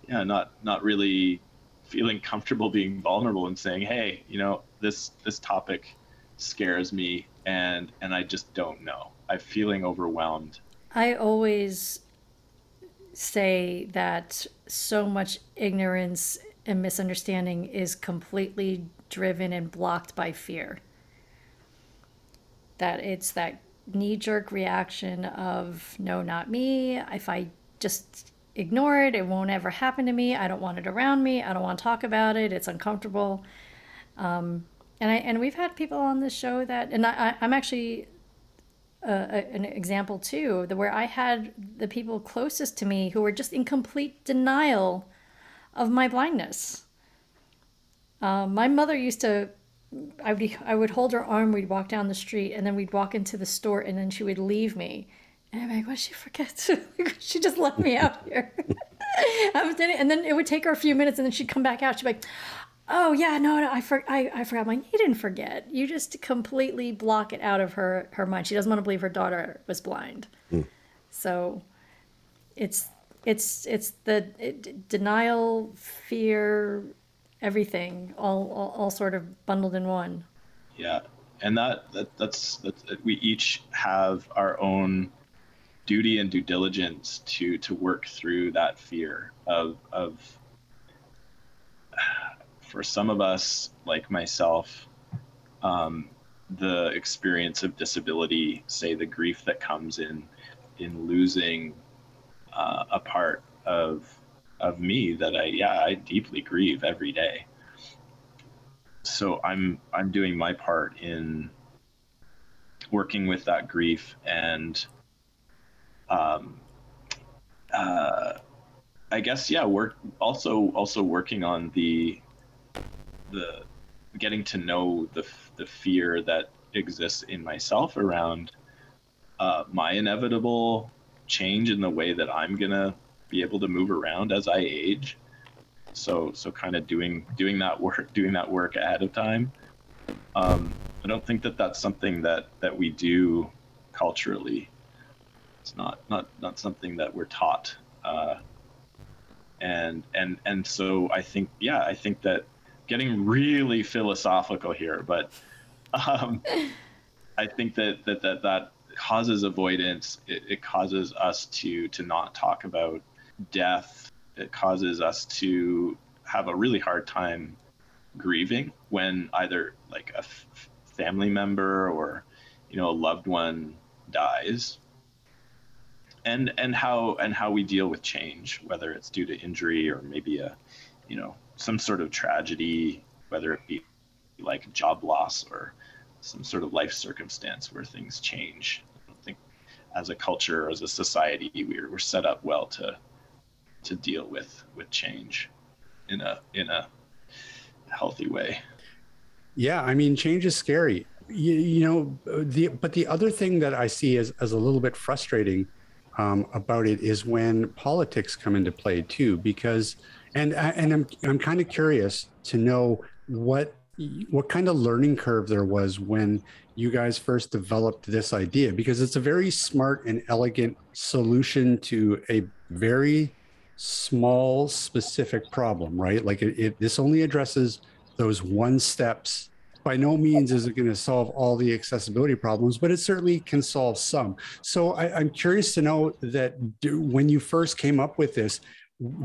yeah not not really feeling comfortable being vulnerable and saying hey you know this this topic scares me and and i just don't know. I'm feeling overwhelmed. I always say that so much ignorance and misunderstanding is completely driven and blocked by fear. That it's that knee jerk reaction of, no, not me. If I just ignore it, it won't ever happen to me. I don't want it around me. I don't want to talk about it. It's uncomfortable. Um, and I and we've had people on this show that, and I, I'm actually uh, an example too, the, where I had the people closest to me who were just in complete denial of my blindness. Uh, my mother used to, I would, I would hold her arm, we'd walk down the street, and then we'd walk into the store, and then she would leave me. And I'm like, what she forget? she just left me out here. and then it would take her a few minutes, and then she'd come back out. She'd be like, oh yeah no, no I, for, I, I forgot. Mine you didn't forget. You just completely block it out of her her mind. She doesn't want to believe her daughter was blind. Mm. so it's it's it's the it, denial fear everything all, all, all sort of bundled in one. Yeah and that, that that's that we each have our own duty and due diligence to to work through that fear of of for some of us, like myself, um, the experience of disability, say the grief that comes in in losing uh, a part of of me that I yeah I deeply grieve every day. So I'm I'm doing my part in working with that grief and um, uh, I guess yeah work also also working on the the getting to know the the fear that exists in myself around uh, my inevitable change in the way that I'm gonna be able to move around as I age. So so kind of doing doing that work doing that work ahead of time. Um, I don't think that that's something that that we do culturally. It's not not not something that we're taught. Uh, and and and so I think yeah I think that getting really philosophical here, but um, I think that that that that causes avoidance. It, it causes us to to not talk about death. It causes us to have a really hard time grieving when either like a f- family member or you know a loved one dies and and how and how we deal with change whether it's due to injury or maybe a you know some sort of tragedy whether it be like job loss or some sort of life circumstance where things change. I don't think as a culture or as a society we're, we're set up well to to deal with with change in a in a healthy way. Yeah i mean change is scary. You, you know the but the other thing that i see as, as a little bit frustrating um, about it is when politics come into play too because and and i'm, I'm kind of curious to know what what kind of learning curve there was when you guys first developed this idea because it's a very smart and elegant solution to a very small specific problem right? Like it, it this only addresses those one steps. By no means is it going to solve all the accessibility problems but it certainly can solve some. So I, am curious to know that do, when you first came up with this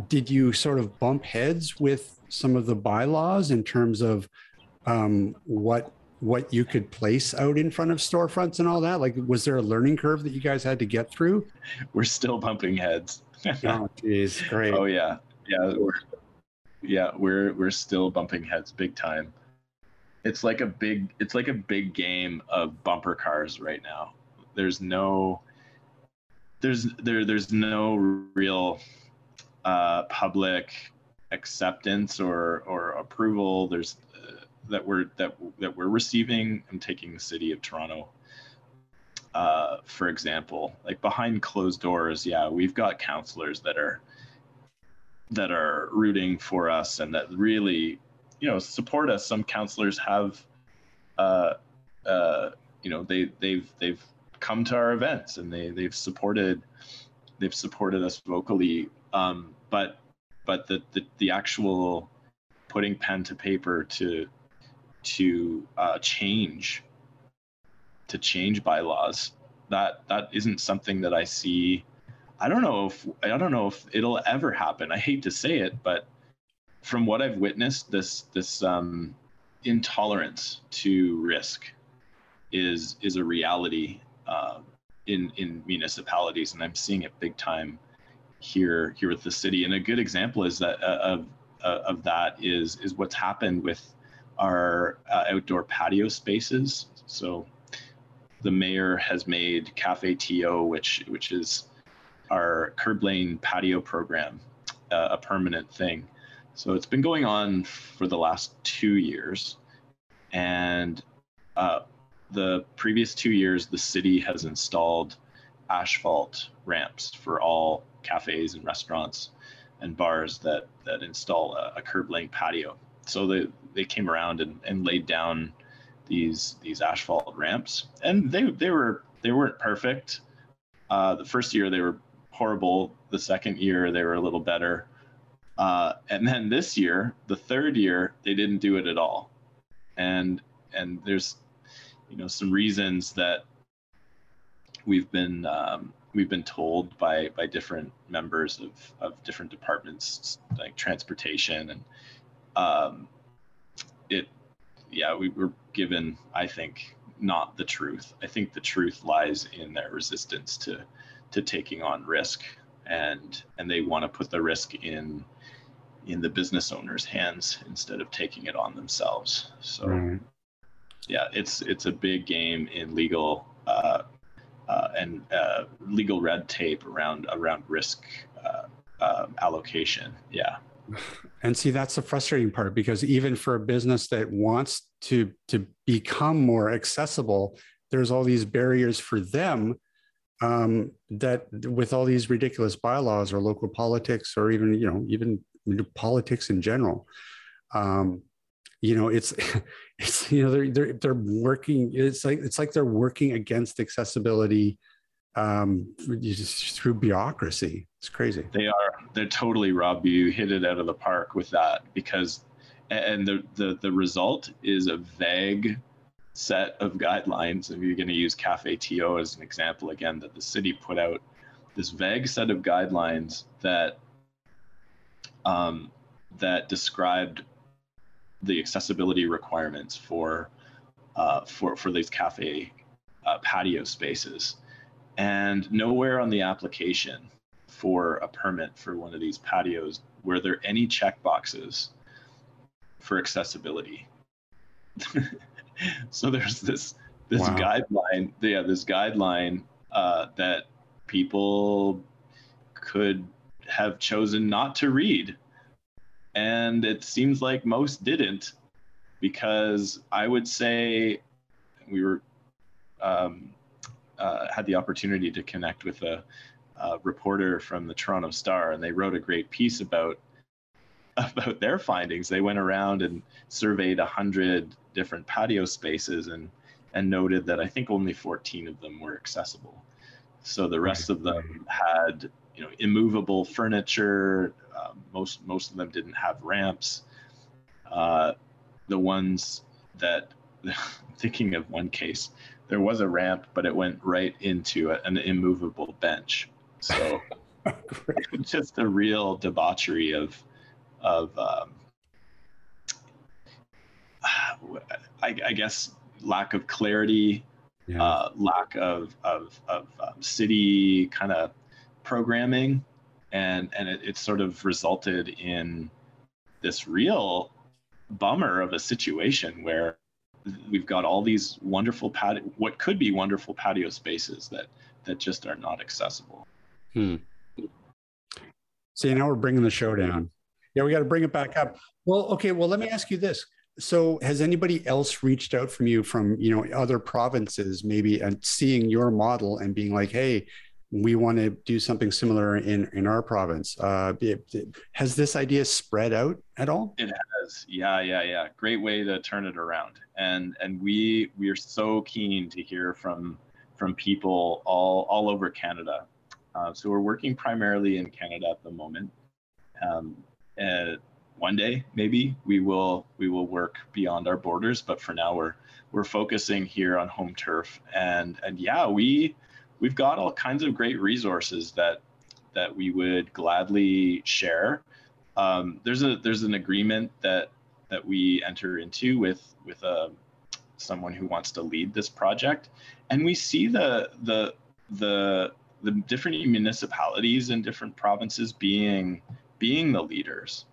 did you sort of bump heads with some of the bylaws in terms of um, what what you could place out in front of storefronts and all that? Like, was there a learning curve that you guys had to get through? We're still bumping heads. oh, geez, great. Oh yeah, yeah, we're, yeah, we're we're still bumping heads big time. It's like a big, it's like a big game of bumper cars right now. There's no, there's there there's no real uh, public acceptance or or approval. There's that we're that that we're receiving. I'm taking the city of Toronto, uh, for example, like behind closed doors. Yeah, we've got councillors that are that are rooting for us and that really, you know, support us. Some councillors have, uh, uh, you know, they they've they've come to our events and they they've supported they've supported us vocally. Um, but but the, the the actual putting pen to paper to to uh, change to change bylaws. That that isn't something that I see. I don't know if I don't know if it'll ever happen. I hate to say it, but from what I've witnessed, this this um, intolerance to risk is is a reality uh, in in municipalities, and I'm seeing it big time here here with the city. And a good example is that uh, of uh, of that is is what's happened with our uh, outdoor patio spaces. So the mayor has made Cafe TO, which which is our curb lane patio program, uh, a permanent thing. So it's been going on for the last two years, and uh, the previous two years, the city has installed asphalt ramps for all cafes and restaurants and bars that that install a, a curb lane patio so they they came around and, and laid down these these asphalt ramps, and they they were they weren't perfect. Uh, the first year they were horrible. The second year they were a little better, uh, and then this year, the third year, they didn't do it at all. And and there's you know some reasons that we've been um, we've been told by by different members of of different departments like transportation and um, it, yeah, we were given, I think, not the truth. I think the truth lies in their resistance to to taking on risk, and and they want to put the risk in in the business owner's hands instead of taking it on themselves. So, right. yeah, it's it's a big game in legal uh, uh, and uh, legal red tape around around risk uh, um, allocation. Yeah. And see, that's the frustrating part because even for a business that wants to to become more accessible, there's all these barriers for them um, that with all these ridiculous bylaws or local politics or even you know even politics in general. Um, you know, it's it's you know they're they're they're working. It's like it's like they're working against accessibility um, through bureaucracy. It's crazy. They are. They're totally Rob. You hit it out of the park with that because, and the the the result is a vague set of guidelines. If you're going to use Cafe TO as an example again, that the city put out this vague set of guidelines that um, that described the accessibility requirements for uh, for for these cafe uh, patio spaces, and nowhere on the application for a permit for one of these patios were there any check boxes for accessibility. so there's this this wow. guideline, yeah, this guideline uh, that people could have chosen not to read, and it seems like most didn't, because I would say we were um, uh, had the opportunity to connect with a, a reporter from the Toronto Star, and they wrote a great piece about about their findings. They went around and surveyed hundred different patio spaces and and noted that I think only 14 of them were accessible. So the rest of them had you know immovable furniture. Uh, most most of them didn't have ramps. Uh, the ones that thinking of one case, there was a ramp, but it went right into a, an immovable bench. So just a real debauchery of of um, I, I, guess lack of clarity, yeah. uh, lack of of, of um, city kind of programming, and and it, it sort of resulted in this real bummer of a situation where we've got all these wonderful patio, what could be wonderful patio spaces that that just are not accessible. Hmm. So now we're bringing the show down. Yeah, we got to bring it back up. Well, okay. Well, let me ask you this. So, has anybody else reached out from you from you know other provinces, maybe, and seeing your model and being like, "Hey, we want to do something similar in in our province." Uh, has this idea spread out at all? It has. Yeah, yeah, yeah. Great way to turn it around. And and we we are so keen to hear from from people all all over Canada. Uh, so we're working primarily in Canada at the moment. Um, uh, one day maybe we will we will work beyond our borders but for now we're we're focusing here on home turf and and yeah we we've got all kinds of great resources that that we would gladly share um, there's a there's an agreement that that we enter into with with a uh, someone who wants to lead this project and we see the the the the different municipalities in different provinces being being the leaders,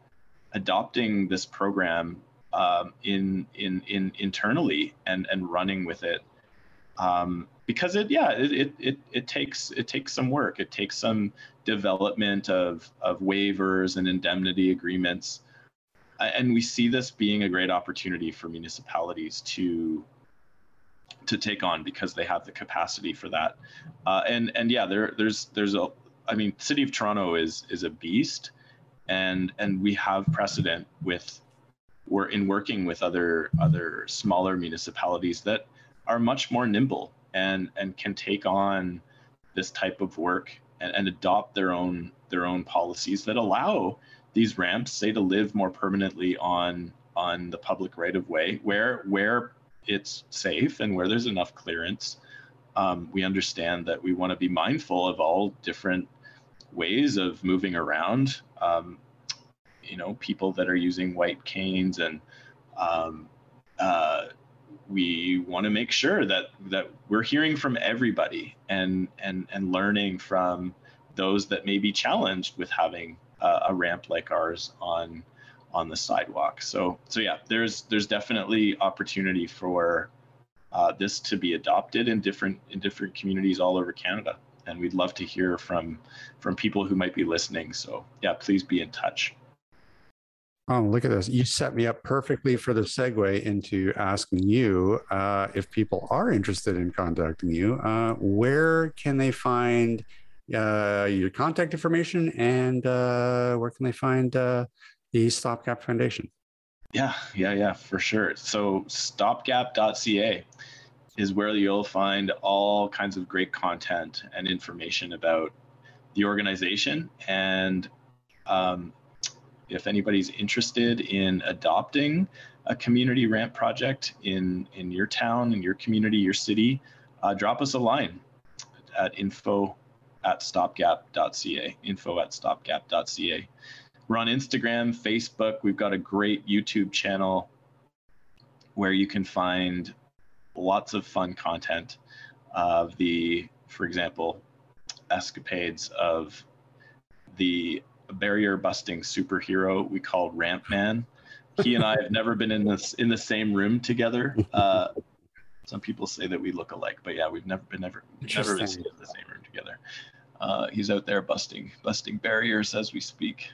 adopting this program um, in, in, in internally and, and running with it. Um, because it, yeah, it, it, it, it, takes, it takes some work. It takes some development of, of waivers and indemnity agreements. And we see this being a great opportunity for municipalities to to take on because they have the capacity for that. Uh, and and yeah, there there's there's a I mean, City of Toronto is is a beast, and and we have precedent with we're in working with other other smaller municipalities that are much more nimble and and can take on this type of work and, and adopt their own their own policies that allow these ramps say to live more permanently on on the public right of way where where it's safe and where there's enough clearance um, we understand that we want to be mindful of all different ways of moving around. Um, you know, people that are using white canes, and um, uh, we want to make sure that that we're hearing from everybody and and and learning from those that may be challenged with having uh, a ramp like ours on on the sidewalk. So so yeah, there's there's definitely opportunity for uh, this to be adopted in different in different communities all over Canada and we'd love to hear from from people who might be listening. So yeah, please be in touch. Oh, look at this. You set me up perfectly for the segue into asking you uh, if people are interested in contacting you, uh, where can they find uh, your contact information and uh, where can they find uh, the Stopgap Foundation? Yeah, yeah, yeah, for sure. So stopgap.ca is where you'll find all kinds of great content and information about the organization. And um, if anybody's interested in adopting a community ramp project in, in your town, in your community, your city, uh, drop us a line at info at stopgap.ca, info at stopgap.ca. We're on Instagram, Facebook. We've got a great YouTube channel where you can find lots of fun content of the, for example, escapades of the barrier busting superhero we call Ramp Man. He and I have never been in this in the same room together. Uh, some people say that we look alike, but yeah, we've never been never never been in the same room together. Uh, he's out there busting busting barriers as we speak.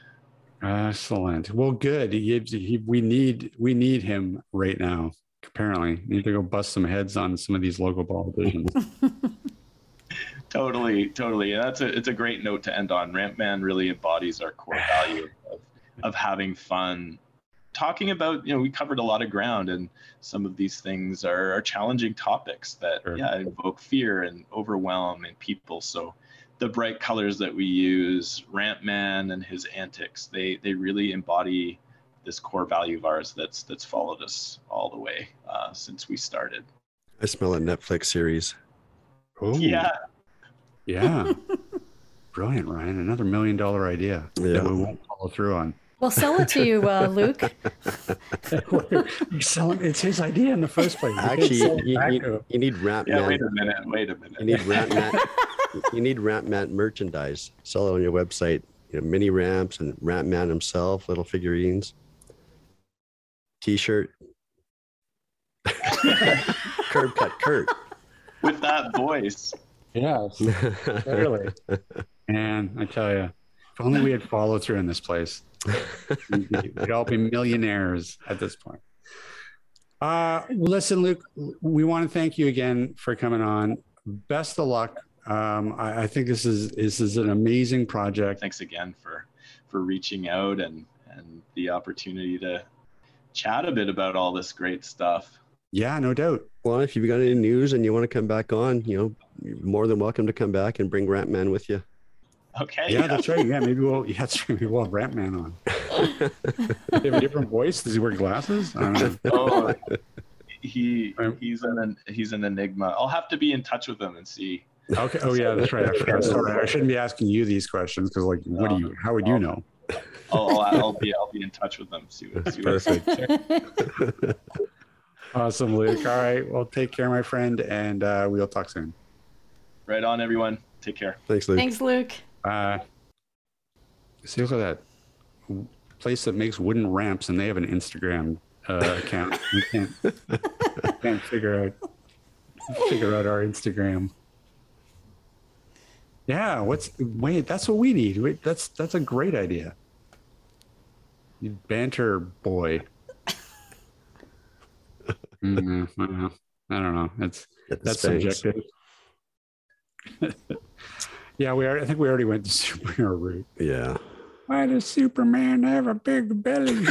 Excellent. Well, good. He, he, we need we need him right now. Apparently, we need to go bust some heads on some of these local politicians. totally, totally. And that's a it's a great note to end on. Ramp Man really embodies our core value of, of having fun. Talking about, you know, we covered a lot of ground, and some of these things are, are challenging topics that, sure. yeah, invoke fear and overwhelm in people. So, the bright colors that we use, Ramp Man and his antics, they they really embody this core value of ours that's that's followed us all the way uh, since we started. I smell a Netflix series. Oh yeah, yeah, brilliant, Ryan! Another million dollar idea yeah. that we won't follow through on. We'll sell it to you, uh, Luke. it's his idea in the first place. Actually, you, you, you, need Ramp Yeah, wait a minute. Wait a minute. You need Ramp you need Ramp Man merchandise. Sell it on your website. You know, mini ramps and Ramp Man himself, little figurines, T-shirt, curb cut Kurt with that voice. Yes, clearly. And I tell you, if only we had follow through in this place, we'd all be millionaires at this point. Uh, listen, Luke, we want to thank you again for coming on. Best of luck um, I, I, think this is this is an amazing project. Thanks again for for reaching out and and the opportunity to chat a bit about all this great stuff. Yeah, no doubt. Well, if you've got any news and you want to come back on, you know, you're more than welcome to come back and bring Ramp Man with you. Okay. Yeah, yeah, that's right. Yeah, maybe we'll yeah, that's right. Maybe we'll have Ramp Man on. have a different voice? Does he wear glasses? oh, he he's an he's an enigma. I'll have to be in touch with him and see Okay. Oh yeah, that's right. I. Sorry, I shouldn't be asking you these questions because, like, what do you? How would you oh. know? I'll, I'll be I'll be in touch with them. See what. See what awesome, Luke. All right. Well, take care, my friend, and uh, we'll talk soon. Right on, everyone. Take care. Thanks, Luke. Thanks, Luke. Uh, see, look at that place that makes wooden ramps, and they have an Instagram uh, account. we can't can't figure out figure out our Instagram. Yeah, what's wait? That's what we need. Wait, that's that's a great idea. You banter boy. Mm-hmm, I don't know. It's that's subjective. yeah, we are. I think we already went to superhero route. Yeah. Why does Superman have a big belly?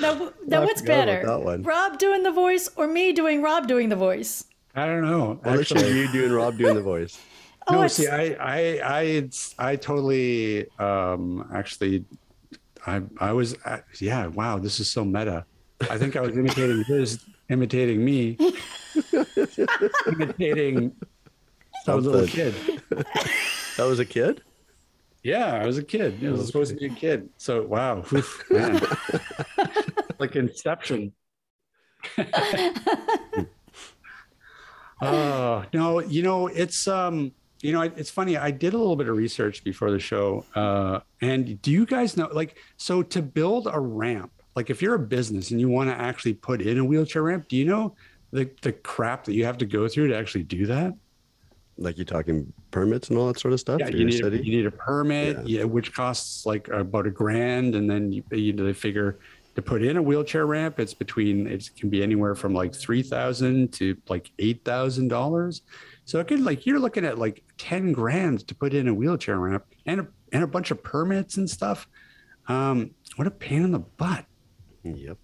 now, now what's better? Rob doing the voice or me doing Rob doing the voice? I don't know. Well, actually, you doing Rob doing the voice. oh, no, see, I, I, I, I totally, um, actually, I, I was, uh, yeah. Wow, this is so meta. I think I was imitating his, imitating me, imitating. I was a little kid. that was a kid. Yeah, I was a kid. It was supposed to be a kid. So wow, oof, man, like Inception. Oh no, you know it's um you know it's funny. I did a little bit of research before the show, uh, and do you guys know like so to build a ramp? Like if you're a business and you want to actually put in a wheelchair ramp, do you know the the crap that you have to go through to actually do that? Like you're talking permits and all that sort of stuff. Yeah, you need, a, you need a permit, yeah. yeah. which costs like about a grand, and then you, you they figure to put in a wheelchair ramp it's between it can be anywhere from like 3000 to like $8000 so it could like you're looking at like 10 grand to put in a wheelchair ramp and a, and a bunch of permits and stuff. Um what a pain in the butt. Yep.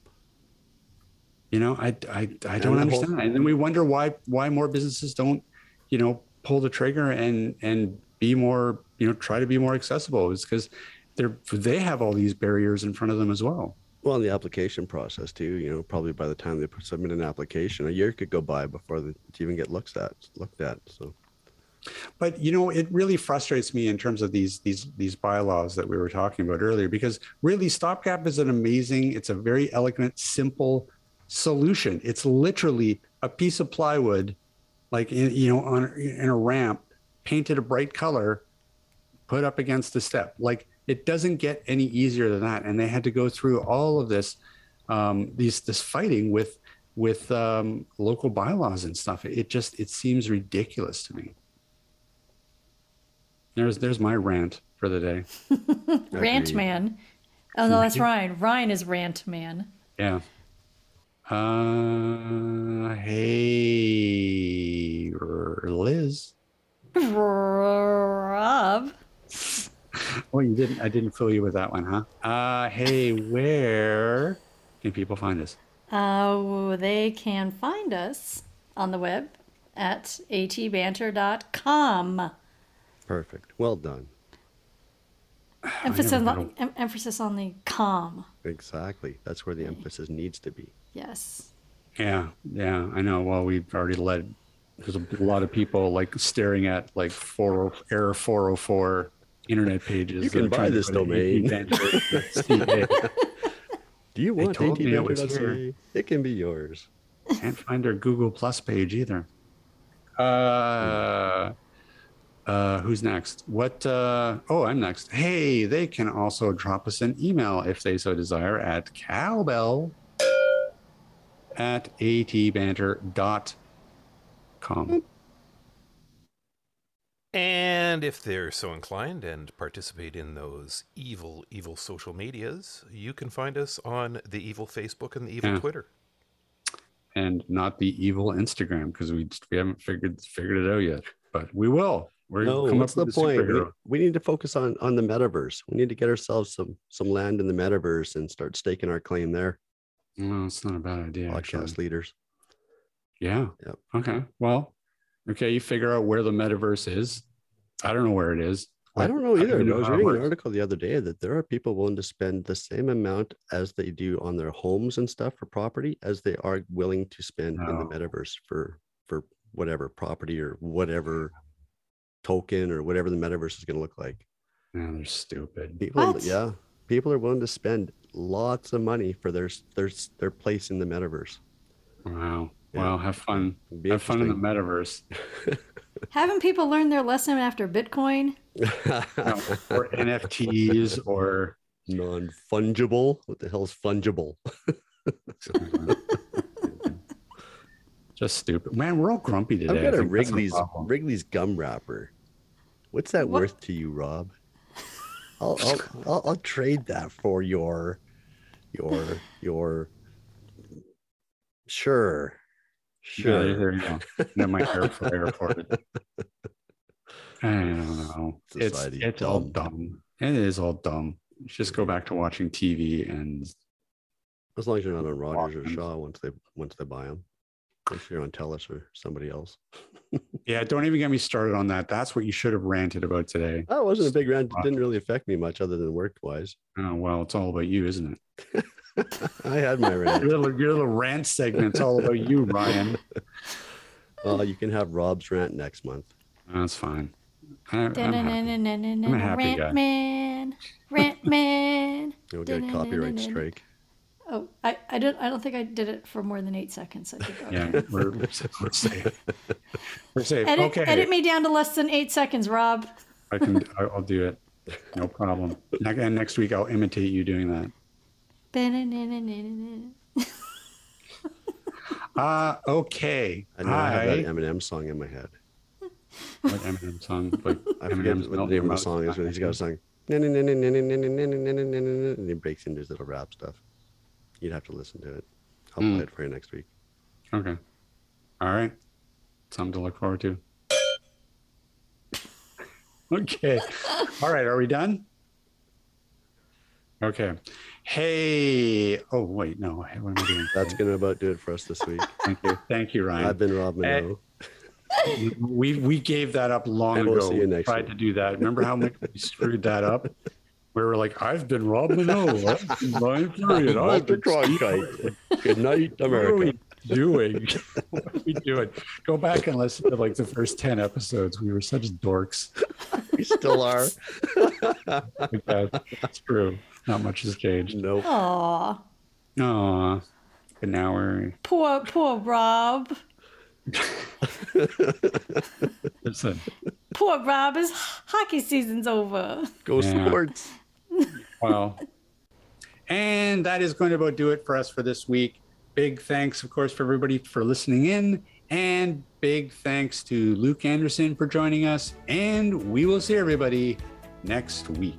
You know i i, I don't and understand whole- and then we wonder why why more businesses don't you know pull the trigger and and be more you know try to be more accessible. Is because they're they have all these barriers in front of them as well well, in the application process too, you know, probably by the time they submit an application, a year could go by before they even get looked at. Looked at. So. But you know, it really frustrates me in terms of these these these bylaws that we were talking about earlier, because really, stopgap is an amazing. It's a very elegant, simple solution. It's literally a piece of plywood, like in, you know, on in a ramp, painted a bright color, put up against the step. Like it doesn't get any easier than that. And they had to go through all of this, um, these this fighting with with um, local bylaws and stuff. It just it seems ridiculous to me. There's there's my rant for the day. Rant man. Oh no, that's Ryan. Ryan is rant man. Yeah. Uh, hey, Liz. Rob. Oh, you didn't. I didn't fool you with that one, huh? Uh, hey, where can people find us? Uh, they can find us on the web at atbanter.com. Perfect. Well done. Emphasis on, em- emphasis on the com. Exactly. That's where the emphasis needs to be. Yes. Yeah, yeah, I know. Well, we've already led. There's a lot of people like staring at like four error 404 internet pages. You can buy this domain. Do you want it AT It can be yours. Can't find our Google Plus page either. Uh, uh, who's next? What? Uh, oh, I'm next. Hey, they can also drop us an email if they so desire at cowbell at atbanter.com. And if they're so inclined and participate in those evil, evil social medias, you can find us on the evil Facebook and the evil Yeah. Twitter. And not the evil Instagram because we just, we haven't figured figured it out yet, but we will. We're No, come what's the up with a point? We need, we need to focus on on the metaverse. We need to get ourselves some some land in the metaverse and start staking our claim there. No, it's not a bad idea. actually. Podcast leaders. Yeah. Yep. Okay. Well, okay. You figure out where the metaverse is. I don't know where it is. I don't know Like, either. even I was reading an article the other day that there are people willing to spend the same amount as they do on their homes and stuff for property as they are willing to spend in the metaverse for for whatever property or whatever token or whatever the metaverse is going to look like. Yeah, they're stupid. People, are- What? yeah, people are willing to spend lots of money for their their their place in the metaverse. Wow. Yeah. Well, have fun. Be Have fun in the metaverse. Haven't people learned their lesson after Bitcoin? No, or NFTs or Non fungible. What the hell is fungible? just stupid. Man, we're all grumpy today. I've got a think Wrigley's problem. Wrigley's gum wrapper. What's that What? worth to you, Rob? I'll, I'll, I'll I'll trade that for your your your sure Yeah, sure. there you go. Got my air fryer for it. I don't know. It's Society it's all dumb. dumb. It is all dumb. Just go back to watching TV and As long as you're not on Rogers or Shaw once they once they buy them. If you're on Telus or somebody else. yeah, don't even get me started on that. That's what you should have ranted about today. Oh, it wasn't a big rant. It didn't really affect me much other than work wise. Oh well, it's all about you, isn't it? I had my rant. Your little, your little rant segment's all about you, Ryan. well, you can have Rob's rant next month. That's fine. I, I'm happy. a happy guy. Rant man, rant man. You'll get a copyright strike. Oh, I, I don't I don't think I did it for more than eight seconds. I think. Yeah, we're, we're safe. We're safe. Edit, okay, edit me down to less than eight seconds, Rob. I can. I- I'll do it. No problem. And next week I'll imitate you doing that. Uh okay. I know I have that Hi. Eminem song in my head. What Eminem song? Like I forget Eminem's what the Melt name of the Your song is, Mouth. but he's got a song. And he breaks into his little rap stuff. You'd have to listen to it. I'll Hmm. play it for you next week. Okay. All right. Something to look forward to. okay. All right. Are we done? Okay. Hey. Oh wait. No. What am I doing? That's gonna about do it for us this week. Thank you. Thank you, Ryan. I've been Rob eh, Mineault. we we gave that up long And we'll ago. see you We next tried week. to do that. Remember how much we screwed that up? We were like, I've been Rob Mineault. I've been Ryan Furion. I've been. Good night, America. we doing? what are we doing? Go back and listen to like the first 10 episodes. We were such dorks. We still are. Like that. True. Not much has changed. Nope. Aw, Aw. But now we're poor poor Rob. listen. Poor Rob. His hockey season's over. Go Yeah. sports. Wow. And that is going to about do it for us for this week. Big thanks, of course, for everybody for listening in. And big thanks to Luke Anderson for joining us. And we will see everybody next week.